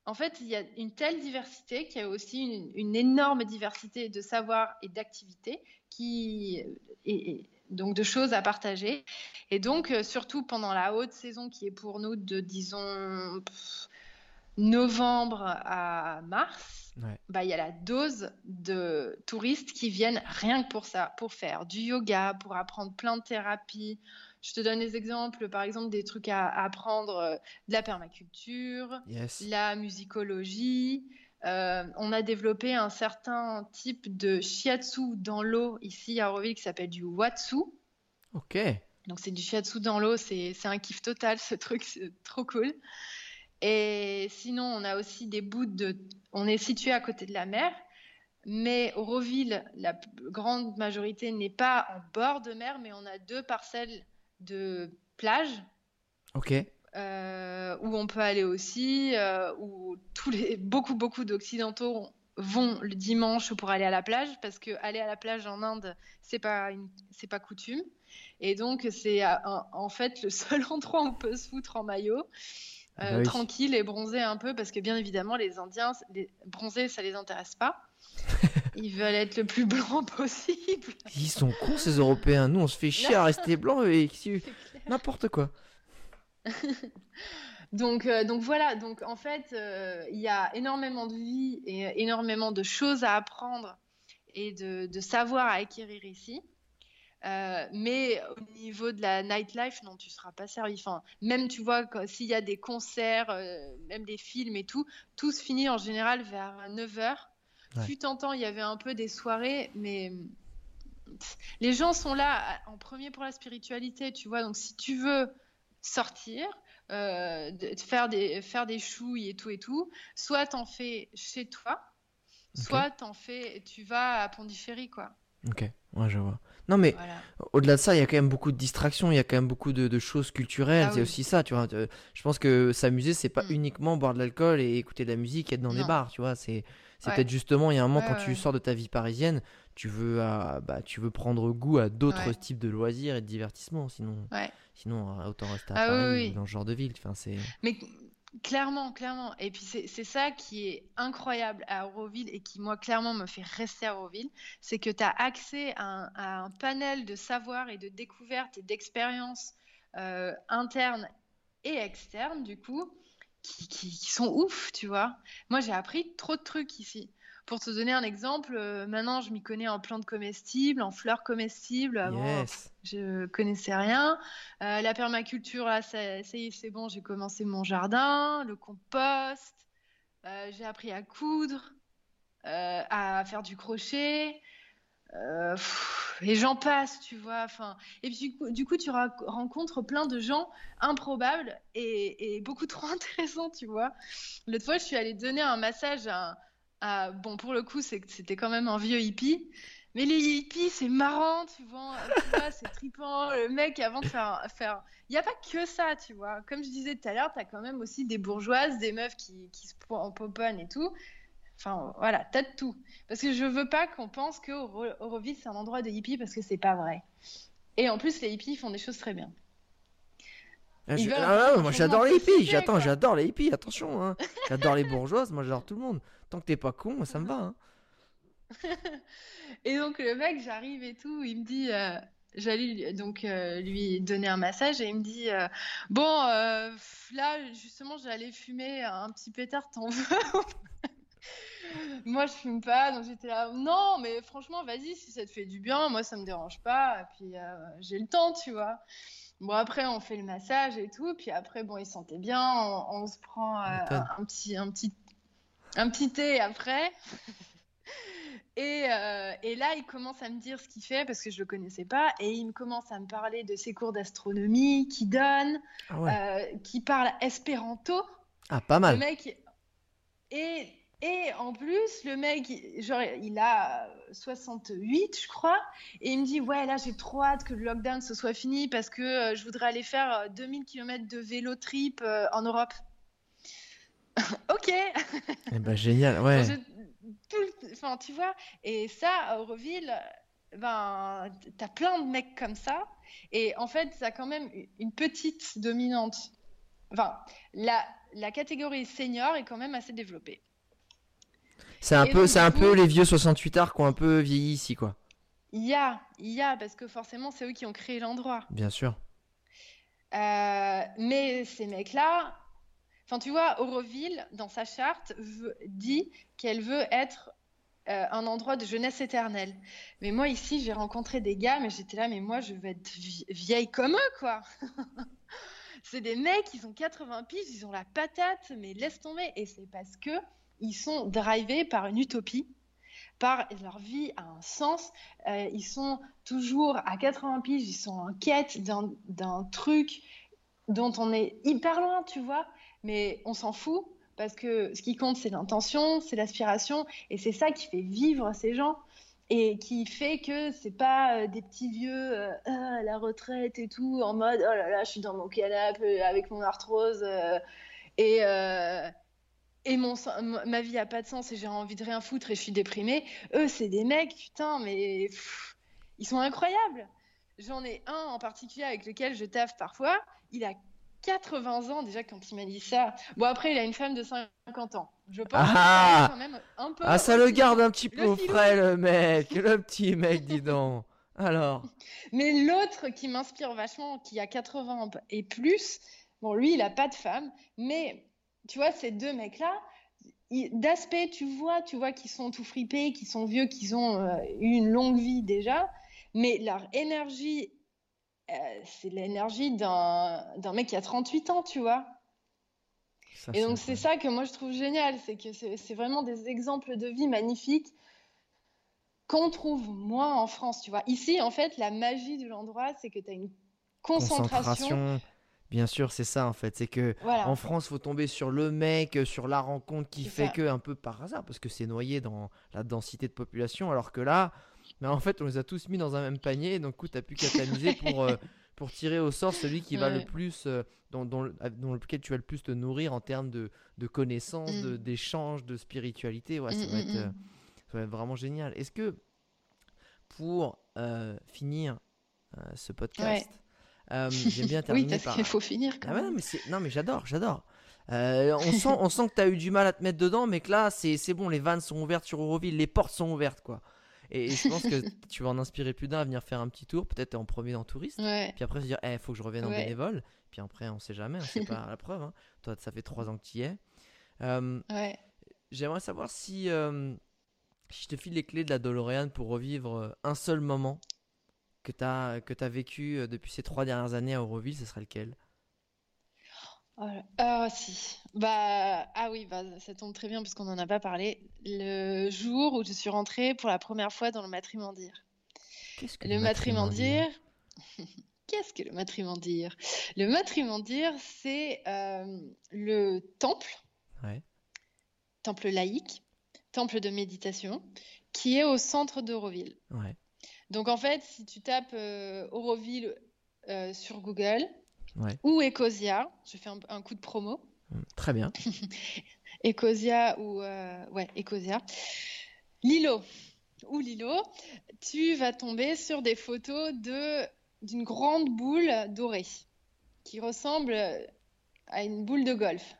[SPEAKER 4] En fait, il y a une telle diversité qu'il y a aussi une, une énorme diversité de savoirs et d'activités qui et, et donc de choses à partager. Et donc, euh, surtout pendant la haute saison qui est pour nous de, disons, pff, novembre à mars,
[SPEAKER 3] Ouais.
[SPEAKER 4] bah, il y a la dose de touristes qui viennent rien que pour ça, pour faire du yoga, pour apprendre plein de thérapies. Je te donne des exemples, par exemple, des trucs à, à apprendre, euh, de la permaculture,
[SPEAKER 3] Yes.
[SPEAKER 4] la musicologie. Euh, on a développé un certain type de shiatsu dans l'eau ici à Auroville qui s'appelle du watsu.
[SPEAKER 3] Ok.
[SPEAKER 4] Donc c'est du shiatsu dans l'eau, c'est un kiff total ce truc, c'est trop cool. Et sinon, on a aussi des bouts de... On est situé à côté de la mer, mais Auroville, la grande majorité n'est pas en bord de mer, mais on a deux parcelles de plage
[SPEAKER 3] Ok.
[SPEAKER 4] euh, où on peut aller aussi, euh, où tous les, beaucoup, beaucoup d'Occidentaux vont le dimanche pour aller à la plage, parce que aller à la plage en Inde, c'est pas une- c'est pas coutume. Et donc, c'est euh, en fait le seul endroit où on peut se foutre en maillot,
[SPEAKER 3] Ah
[SPEAKER 4] euh,
[SPEAKER 3] bah oui.
[SPEAKER 4] tranquille et bronzer un peu, parce que bien évidemment, les Indiens, les, bronzer, ça les intéresse pas. Ils veulent être le plus blanc possible.
[SPEAKER 3] Ils sont cons ces Européens. Nous on se fait chier à rester blancs et n'importe quoi.
[SPEAKER 4] Donc, euh, donc voilà, donc en fait, euh, il y a énormément de vie et énormément de choses à apprendre et de, de savoir à acquérir ici. Euh, mais au niveau de la nightlife, non, tu seras pas servi. Enfin, même tu vois, s'il y a des concerts, euh, même des films et tout, tout se finit en général vers 9h.
[SPEAKER 3] Ouais.
[SPEAKER 4] Fut en temps, il y avait un peu des soirées, mais les gens sont là en premier pour la spiritualité, tu vois. Donc si tu veux sortir, euh, de, de faire des faire des chouilles et tout et tout, soit t'en fais chez toi, soit t'en fais, tu vas à Pondichéry, quoi.
[SPEAKER 3] Ok. Ouais, je vois. Non mais
[SPEAKER 4] Voilà.
[SPEAKER 3] au-delà de ça, il y a quand même beaucoup de distractions, il y a quand même beaucoup de, de choses culturelles.
[SPEAKER 4] Ah oui.
[SPEAKER 3] aussi ça, tu vois. Euh, Je pense que s'amuser, c'est pas
[SPEAKER 4] Mm.
[SPEAKER 3] uniquement boire de l'alcool et écouter de la musique, être dans des
[SPEAKER 4] Non.
[SPEAKER 3] bars, tu vois. C'est c'est
[SPEAKER 4] Ouais.
[SPEAKER 3] peut-être justement, il y a un moment
[SPEAKER 4] Ouais,
[SPEAKER 3] quand tu sors de ta vie parisienne, tu veux, à- bah, tu veux prendre goût à d'autres types de loisirs et de divertissements. Sinon, sinon euh, autant rester à
[SPEAKER 4] Ah
[SPEAKER 3] Paris
[SPEAKER 4] oui.
[SPEAKER 3] dans ce genre de ville. Enfin,
[SPEAKER 4] Mais clairement, clairement. Et puis c'est ça qui est incroyable à Auroville et qui, moi, clairement, me fait rester à Auroville, c'est que tu as accès à un, à un panel de savoir et de découvertes et d'expériences euh, internes et externes, du coup, qui, qui- qui sont ouf, tu vois. Moi, j'ai appris trop de trucs ici. Pour te donner un exemple, euh, maintenant, je m'y connais en plantes comestibles, en fleurs comestibles. Avant,
[SPEAKER 3] yes.
[SPEAKER 4] je connaissais rien. Euh, la permaculture, là, ça, ça y est, c'est bon, j'ai commencé mon jardin, le compost. Euh, j'ai appris à coudre, à faire du crochet. pff, et j'en passe, tu vois. Enfin, et puis du coup, du coup, tu rencontres plein de gens improbables et, et beaucoup trop intéressants, tu vois. L'autre fois, je suis allée donner un massage à, bon, pour le coup, c'était quand même un vieux hippie. Mais les hippies, c'est marrant, tu vois, c'est trippant. Le mec, avant de faire. faire... Il n'y a pas que ça, tu vois. Comme je disais tout à l'heure, tu as quand même aussi des bourgeoises, des meufs qui, qui se en poponnent et tout. Enfin, voilà, t'as de tout. Parce que je veux pas qu'on pense que Auroville, c'est un endroit de hippies, parce que c'est pas vrai. Et en plus, les hippies font des choses très bien.
[SPEAKER 3] Ah, ah, moi j'adore les hippies, j'attends, j'adore les hippies, attention, hein. j'adore les bourgeoises, moi j'adore tout le monde. Tant que t'es pas con, ça me va. Hein.
[SPEAKER 4] et donc le mec, j'arrive et tout, il me dit, euh, j'allais donc euh, lui donner un massage et il me dit, euh, bon, là justement j'allais fumer un petit pétard, t'en veux Moi je fume pas, donc j'étais là, non, mais franchement, vas-y, si ça te fait du bien, moi ça me dérange pas, et puis j'ai le temps, tu vois. Bon, après, on fait le massage et tout. Puis après, bon, il sentait bien. On, se prend un, petit, un, petit, un petit thé après. Euh, et, là, il commence à me dire ce qu'il fait parce que je le connaissais pas. Et il me commence à me parler de ses cours d'astronomie qu'il donne, ah euh, qui parle espéranto.
[SPEAKER 3] Ah, pas mal.
[SPEAKER 4] Le mec. Et, et en plus, le mec, genre, il a 68, je crois. Et il me dit Ouais, là, j'ai trop hâte que le lockdown se soit fini parce que euh, je voudrais aller faire 2000 km de vélo trip en Europe. ok.
[SPEAKER 3] Eh ben, génial, ouais.
[SPEAKER 4] Enfin, tu vois, et ça, à Auroville, ben, t'as plein de mecs comme ça. Et en fait, ça a quand même une petite dominante. Enfin, la, la catégorie senior est quand même assez développée.
[SPEAKER 3] C'est un, peu, c'est un peu les vieux 68 arts qui ont un peu vieilli ici, quoi.
[SPEAKER 4] Il y a, il y a, parce que forcément, c'est eux qui ont créé l'endroit.
[SPEAKER 3] Bien sûr.
[SPEAKER 4] Euh, mais ces mecs-là, Enfin, tu vois, Auroville, dans sa charte, dit qu'elle veut être euh, un endroit de jeunesse éternelle. Mais moi, ici, j'ai rencontré des gars, mais j'étais là, mais moi, je veux être vieille comme eux, quoi. c'est des mecs, ils ont 80 piges, ils ont la patate, mais laisse tomber. Et c'est parce que ils sont drivés par une utopie, par leur vie a un sens. Euh, ils sont toujours à 80 piges, ils sont en quête d'un truc dont on est hyper loin, tu vois mais on s'en fout parce que ce qui compte, c'est l'intention, c'est l'aspiration, et c'est ça qui fait vivre ces gens et qui fait que c'est pas euh, des petits vieux euh, ah, la retraite et tout en mode oh là là je suis dans mon canapé avec mon arthrose et et mon ma vie a pas de sens et j'ai envie de rien foutre et je suis déprimée eux c'est des mecs putain mais ils sont incroyables j'en ai un en particulier avec lequel je taffe parfois il a 80 ans déjà quand il m'a dit ça. Bon, après, il a une femme de 50 ans. Je pense
[SPEAKER 3] ah, quand même un peu. Ah, ça le garde un petit peu frais, le mec. Le petit mec, dis donc. Alors.
[SPEAKER 4] Mais l'autre qui m'inspire vachement, qui a 80 ans et plus, bon, lui, il a pas de femme, mais tu vois, ces deux mecs-là, d'aspect, tu vois, tu vois qu'ils sont tout fripés, qu'ils sont vieux, qu'ils ont euh, eu une longue vie déjà, mais leur énergie euh, c'est l'énergie d'un mec qui a 38 ans, tu vois. et donc c'est ça que moi je trouve génial, c'est que c'est vraiment des exemples de vie magnifiques qu'on trouve moins en France, tu vois. Ici, en fait, la magie de l'endroit, c'est que tu as une concentration.
[SPEAKER 3] Bien sûr, c'est ça en fait. C'est que en France, faut tomber sur le mec, sur la rencontre qui fait que un peu par hasard, parce que c'est noyé dans la densité de population, alors que là, mais en fait, on les a tous mis dans un même panier. Donc, tu n'as plus qu'à t'amuser pour, euh, pour tirer au sort celui qui va le plus, euh, dans, dans, lequel tu vas le plus te nourrir en termes de, de connaissances, mm. d'échanges, de, spiritualité. Ouais, ça, va être, mm, euh, ça, va être, vraiment génial. Est-ce que pour finir ce podcast, j'aime bien terminer
[SPEAKER 4] oui, parce qu'il faut finir quand
[SPEAKER 3] ah, mais non, mais j'adore, j'adore. on, sent, on sent que tu as eu du mal à te mettre dedans, mais que là, c'est bon, les vannes sont ouvertes sur Euroville, les portes sont ouvertes, quoi. Et, je pense que tu vas en inspirer plus d'un à venir faire un petit tour, peut-être en premier en touriste, puis après se dire, il eh, faut que je revienne en bénévole. Puis après, on sait jamais, c'est pas la preuve. Hein. Toi, ça fait trois ans que tu y es. Euh, j'aimerais savoir si, euh, si je te file les clés de la DeLorean pour revivre euh, un seul moment que tu as, que as vécu depuis ces trois dernières années à Auroville, ce serait lequel?
[SPEAKER 4] Ah si. Bah ah oui, bah ça tombe très bien parce qu'on n'en a pas parlé. Le jour où je suis rentrée pour la première fois dans le matrimondir.
[SPEAKER 3] Qu'est-ce que le, matrimondir
[SPEAKER 4] Qu'est-ce que le matrimondir? Le matrimondir, c'est euh, le temple, temple laïque, temple de méditation, qui est au centre d'Euroville.
[SPEAKER 3] Ouais.
[SPEAKER 4] Donc en fait, si tu tapes euh, Euroville euh, sur Google
[SPEAKER 3] Ouais.
[SPEAKER 4] ou Ecosia, je fais un, un coup de promo,
[SPEAKER 3] Mm, Très bien.
[SPEAKER 4] Ecosia ou euh, ouais Ecosia, Lilo ou Lilo, tu vas tomber sur des photos de d'une grande boule dorée qui ressemble à une boule de golf.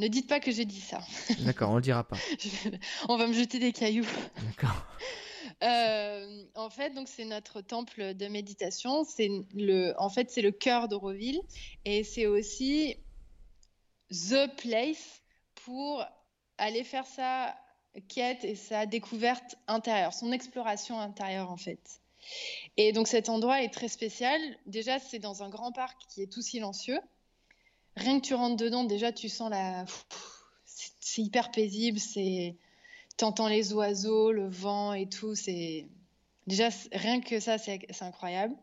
[SPEAKER 4] Ne dites pas que j'ai dit ça.
[SPEAKER 3] D'accord, on le dira pas.
[SPEAKER 4] Je- On va me jeter des cailloux.
[SPEAKER 3] D'accord.
[SPEAKER 4] Euh, en fait, donc c'est notre temple de méditation. C'est le, en fait, c'est le cœur d'Auroville et c'est aussi the place pour aller faire sa quête et sa découverte intérieure, son exploration intérieure en fait. Et donc cet endroit est très spécial. Déjà, c'est dans un grand parc qui est tout silencieux. Rien que tu rentres dedans, déjà tu sens la, c'est hyper paisible. C'est T'entends les oiseaux, le vent et tout, c'est déjà rien que ça, c'est incroyable.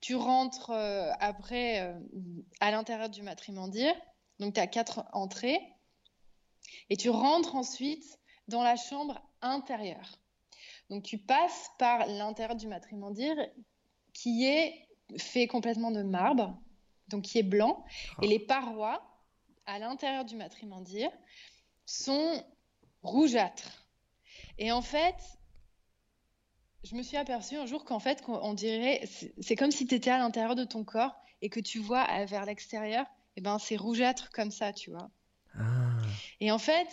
[SPEAKER 4] Tu rentres euh, après euh, à l'intérieur du matrimondir, donc tu as quatre entrées, et tu rentres ensuite dans la chambre intérieure. Donc tu passes par l'intérieur du matrimondir qui est fait complètement de marbre, donc qui est blanc, et les parois à l'intérieur du matrimondir sont rougeâtres. Et en fait, je me suis aperçue un jour qu'en fait, on dirait, c'est comme si tu étais à l'intérieur de ton corps et que tu vois vers l'extérieur, et ben c'est rougeâtre comme ça, tu vois.
[SPEAKER 3] Ah,
[SPEAKER 4] Et en fait,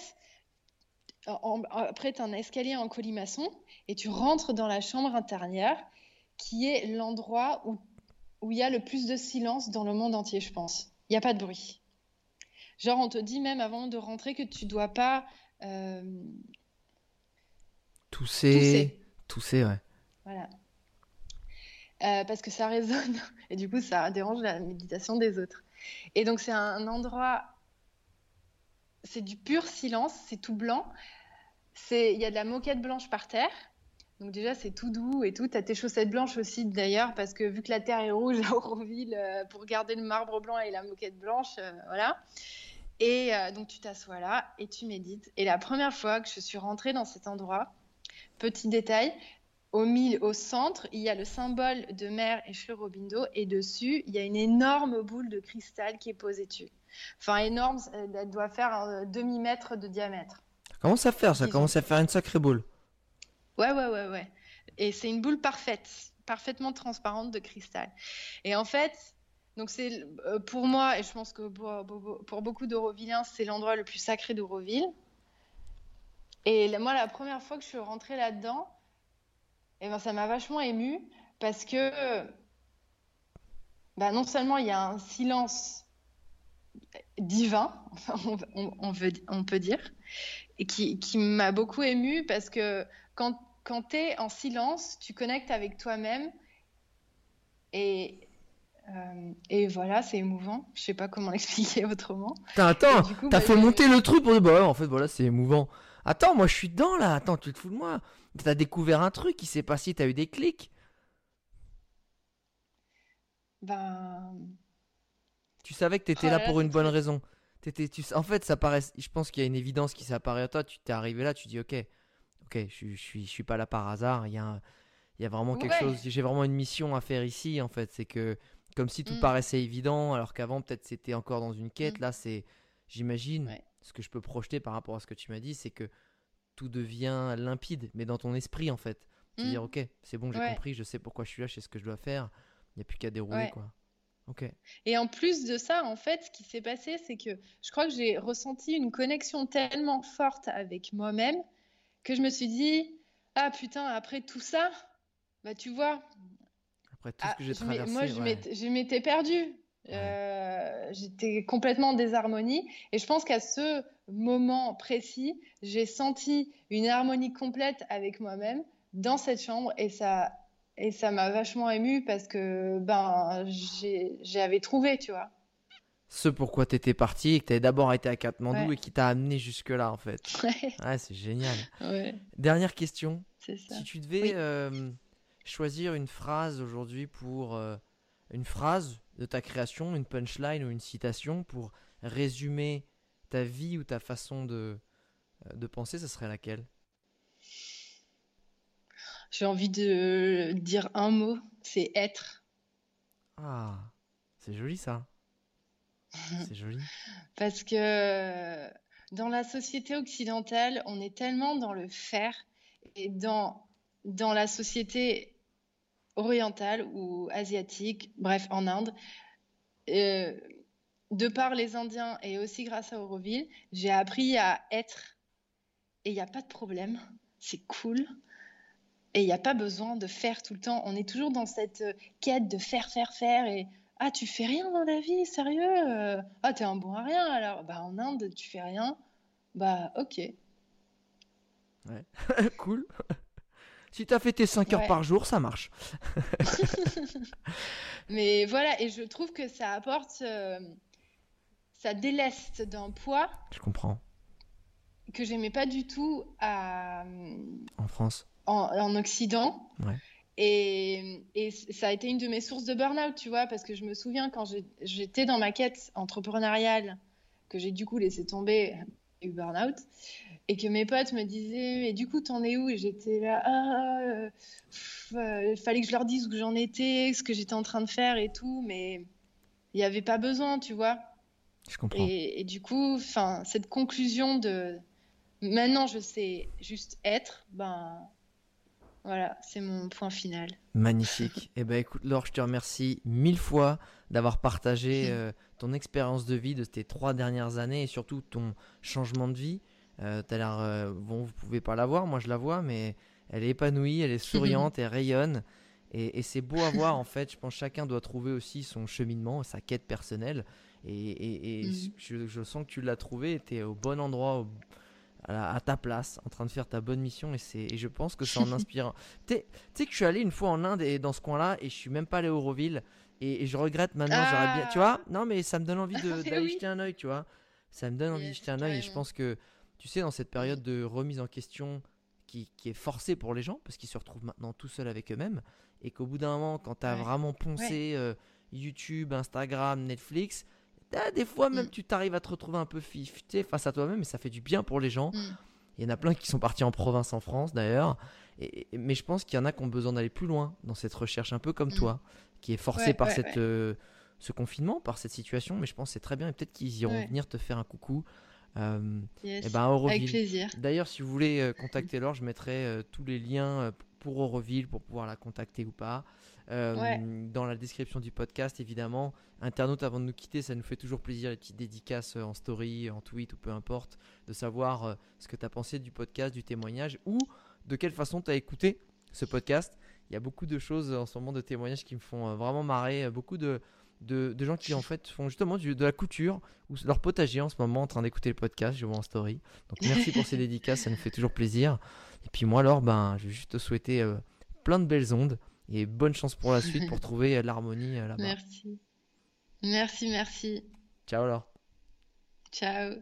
[SPEAKER 4] en- après, tu as un escalier en colimaçon et tu rentres dans la chambre intérieure qui est l'endroit où où il y a le plus de silence dans le monde entier, je pense. Il n'y a pas de bruit. Genre, on te dit même avant de rentrer que tu dois pas euh,
[SPEAKER 3] tousser.
[SPEAKER 4] tousser.
[SPEAKER 3] Tousser, ouais.
[SPEAKER 4] Voilà. Euh, parce que ça résonne et du coup ça dérange la méditation des autres. Et donc c'est un endroit, c'est du pur silence, c'est tout blanc. C'est, il y a de la moquette blanche par terre. Donc déjà c'est tout doux et tout. T'as tes chaussettes blanches aussi d'ailleurs parce que vu que la terre est rouge à Auroville, euh, pour garder le marbre blanc et la moquette blanche, euh, voilà. Et euh, donc tu t'assois là et tu médites. Et la première fois que je suis rentrée dans cet endroit, petit détail, au milieu, au centre, il y a le symbole de Mère et Sri Aurobindo et dessus, il y a une énorme boule de cristal qui est posée dessus. Enfin, énorme, elle doit faire un demi-mètre de diamètre.
[SPEAKER 3] Ça commence à faire, ça commence à faire une sacrée boule.
[SPEAKER 4] Ouais, ouais, ouais, ouais. Et c'est une boule parfaite, parfaitement transparente de cristal. Et en fait, donc c'est euh, pour moi, et je pense que pour beaucoup d'Eurovilliens, c'est l'endroit le plus sacré d'Euroville. Et moi, la première fois que je suis rentrée là-dedans, eh ben, ça m'a vachement émue parce que bah, non seulement il y a un silence divin, on, on- on veut- on peut dire, et qui, qui m'a beaucoup émue parce que quand, quand tu es en silence, tu connectes avec toi-même et, euh, et voilà, c'est émouvant. Je sais pas comment l'expliquer autrement.
[SPEAKER 3] Attends, t'as
[SPEAKER 4] bah,
[SPEAKER 3] fait monter le truc pour dire, bah ouais, en fait, voilà, c'est émouvant. Attends, moi je suis dedans là, attends, tu te fous de moi. T'as découvert un truc, il s'est passé, t'as eu des clics.
[SPEAKER 4] Ben,
[SPEAKER 3] Tu savais que t'étais
[SPEAKER 4] Oh
[SPEAKER 3] là pour une bonne raison. T'étais, tu, en fait, ça paraît, je pense qu'il y a une évidence qui s'apparaît à toi. Tu t'es arrivé là, tu dis, ok, ok, je, suis- je suis, je suis pas là par hasard. Il y a, un- il y a vraiment quelque
[SPEAKER 4] Ouais.
[SPEAKER 3] chose. J'ai vraiment une mission à faire ici, en fait. C'est que, comme si tout
[SPEAKER 4] Mm.
[SPEAKER 3] paraissait évident, alors qu'avant peut-être c'était encore dans une quête.
[SPEAKER 4] Mm.
[SPEAKER 3] Là, c'est, j'imagine,
[SPEAKER 4] Ouais.
[SPEAKER 3] Ce que je peux projeter par rapport à ce que tu m'as dit, c'est que tout devient limpide, mais dans ton esprit, en fait. Se
[SPEAKER 4] Mm.
[SPEAKER 3] dire, ok, c'est bon, j'ai
[SPEAKER 4] Ouais.
[SPEAKER 3] compris, je sais pourquoi je suis là, je sais ce que je dois faire. Il n'y a plus qu'à dérouler,
[SPEAKER 4] Ouais.
[SPEAKER 3] quoi. Ok.
[SPEAKER 4] Et en plus de ça, en fait, ce qui s'est passé, c'est que je crois que j'ai ressenti une connexion tellement forte avec moi-même que je me suis dit, ah putain, après tout ça, bah tu vois,
[SPEAKER 3] Après tout
[SPEAKER 4] ah,
[SPEAKER 3] ce que j'ai traversé.
[SPEAKER 4] moi je
[SPEAKER 3] ouais.
[SPEAKER 4] m'étais- je m'étais perdue. Euh, j'étais complètement en désharmonie et je pense qu'à ce moment précis, j'ai senti une harmonie complète avec moi-même dans cette chambre et ça et ça m'a vachement émue parce que ben j'avais trouvé, tu vois.
[SPEAKER 3] ce pourquoi t'étais parti et que t'avais d'abord été à Katmandou
[SPEAKER 4] Ouais.
[SPEAKER 3] et qui t'a amené jusque-là en fait.
[SPEAKER 4] Ouais,
[SPEAKER 3] Ouais, c'est génial.
[SPEAKER 4] ouais,
[SPEAKER 3] Dernière question.
[SPEAKER 4] ça.
[SPEAKER 3] Si tu devais
[SPEAKER 4] Oui.
[SPEAKER 3] euh, choisir une phrase aujourd'hui pour euh, une phrase de ta création, une punchline ou une citation pour résumer ta vie ou ta façon de, euh, de penser, ça serait laquelle?
[SPEAKER 4] J'ai envie de dire un mot, c'est être.
[SPEAKER 3] Ah, c'est joli ça. C'est joli.
[SPEAKER 4] Parce que dans la société occidentale, on est tellement dans le faire et dans, dans la société orientale ou asiatique, bref, en Inde, euh, de par les Indiens et aussi grâce à Auroville, j'ai appris à être et il n'y a pas de problème, c'est cool. Et il n'y a pas besoin de faire tout le temps. On est toujours dans cette euh, quête de faire, faire, faire. Et ah, tu fais rien dans la vie, sérieux euh, Ah, t'es un bon à rien. Alors, bah, en Inde, tu fais rien. Bah, ok.
[SPEAKER 3] Ouais. cool. Si t'as fait tes 5 heures par jour, ça marche.
[SPEAKER 4] Mais voilà, et je trouve que ça apporte, euh, ça déleste d'un poids
[SPEAKER 3] Je comprends.
[SPEAKER 4] que j'aimais pas du tout à,
[SPEAKER 3] En France.
[SPEAKER 4] en, en Occident.
[SPEAKER 3] Ouais.
[SPEAKER 4] Et, et ça a été une de mes sources de burn-out, tu vois, parce que je me souviens quand j'étais dans ma quête entrepreneuriale, que j'ai du coup laissé tomber, eu burn-out, et que mes potes me disaient, mais du coup, t'en es où? Et j'étais là, ah, euh, pff, euh, fallait que je leur dise où j'en étais, ce que j'étais en train de faire et tout, mais il n'y avait pas besoin, tu vois.
[SPEAKER 3] Je comprends.
[SPEAKER 4] Et, et du coup, cette conclusion de maintenant je sais juste être, ben voilà, c'est mon point final.
[SPEAKER 3] Magnifique. Eh ben écoute Laure, je te remercie mille fois d'avoir partagé euh, ton expérience de vie de tes trois dernières années et surtout ton changement de vie. Euh, t'as l'air, euh, bon, vous pouvez pas la voir, moi je la vois, mais elle est épanouie, elle est souriante, elle rayonne. Et, et c'est beau à voir en fait. Je pense que chacun doit trouver aussi son cheminement, sa quête personnelle. Et, et- et
[SPEAKER 4] Mhm.
[SPEAKER 3] je, je sens que tu l'as trouvé, tu es au bon endroit, au- à, ta place, en train de faire ta bonne mission. Et, c'est, et je pense que ça en inspire. Tu sais que je suis allé une fois en Inde et dans ce coin-là et je suis même pas allé au Auroville. Et, et je regrette maintenant, j'aurais bien. Tu vois? Non, mais ça me donne envie de-
[SPEAKER 4] Mais
[SPEAKER 3] d'aller
[SPEAKER 4] oui.
[SPEAKER 3] jeter un œil, tu vois? Ça me donne envie de jeter un œil. Et je pense que, tu sais, dans cette période de remise en question qui, qui est forcée pour les gens, parce qu'ils se retrouvent maintenant tout seuls avec eux-mêmes, et qu'au bout d'un moment, quand tu as
[SPEAKER 4] Ouais.
[SPEAKER 3] vraiment poncé euh, YouTube, Instagram, Netflix, t'as des fois même
[SPEAKER 4] Mm.
[SPEAKER 3] tu t'arrives à te retrouver un peu fifté face à toi-même, et ça fait du bien pour les gens.
[SPEAKER 4] Mm.
[SPEAKER 3] Il y en a plein qui sont partis en province en France d'ailleurs. Et, et- mais je pense qu'il y en a qui ont besoin d'aller plus loin dans cette recherche, un peu comme
[SPEAKER 4] Mm.
[SPEAKER 3] toi, qui est forcé
[SPEAKER 4] Ouais,
[SPEAKER 3] par
[SPEAKER 4] ouais,
[SPEAKER 3] cette,
[SPEAKER 4] ouais.
[SPEAKER 3] euh, ce confinement, par cette situation. Mais je pense que c'est très bien et peut-être qu'ils iront venir te faire un coucou. Euh,
[SPEAKER 4] Yes.
[SPEAKER 3] et ben, à
[SPEAKER 4] Avec
[SPEAKER 3] Auroville.
[SPEAKER 4] plaisir.
[SPEAKER 3] D'ailleurs, si vous voulez euh, contacter Laure, je mettrai euh, tous les liens euh, pour Auroville pour pouvoir la contacter ou pas. Euh,
[SPEAKER 4] Ouais.
[SPEAKER 3] Dans la description du podcast, évidemment. Internaute, avant de nous quitter, ça nous fait toujours plaisir les petites dédicaces euh, en story, en tweet ou peu importe, de savoir euh, ce que tu as pensé du podcast, du témoignage ou de quelle façon tu as écouté ce podcast. Il y a beaucoup de choses en ce moment de témoignages qui me font vraiment marrer. Beaucoup de, de, de gens qui en fait font justement du- de la couture ou leur potager en ce moment en train d'écouter le podcast. Je vois en story. Donc merci pour ces dédicaces, ça nous fait toujours plaisir. Et puis moi alors, ben, je vais juste te souhaiter euh, plein de belles ondes et bonne chance pour la suite pour trouver euh, l'harmonie euh, là-bas.
[SPEAKER 4] Merci. Merci, merci.
[SPEAKER 3] Ciao Laure.
[SPEAKER 4] Ciao.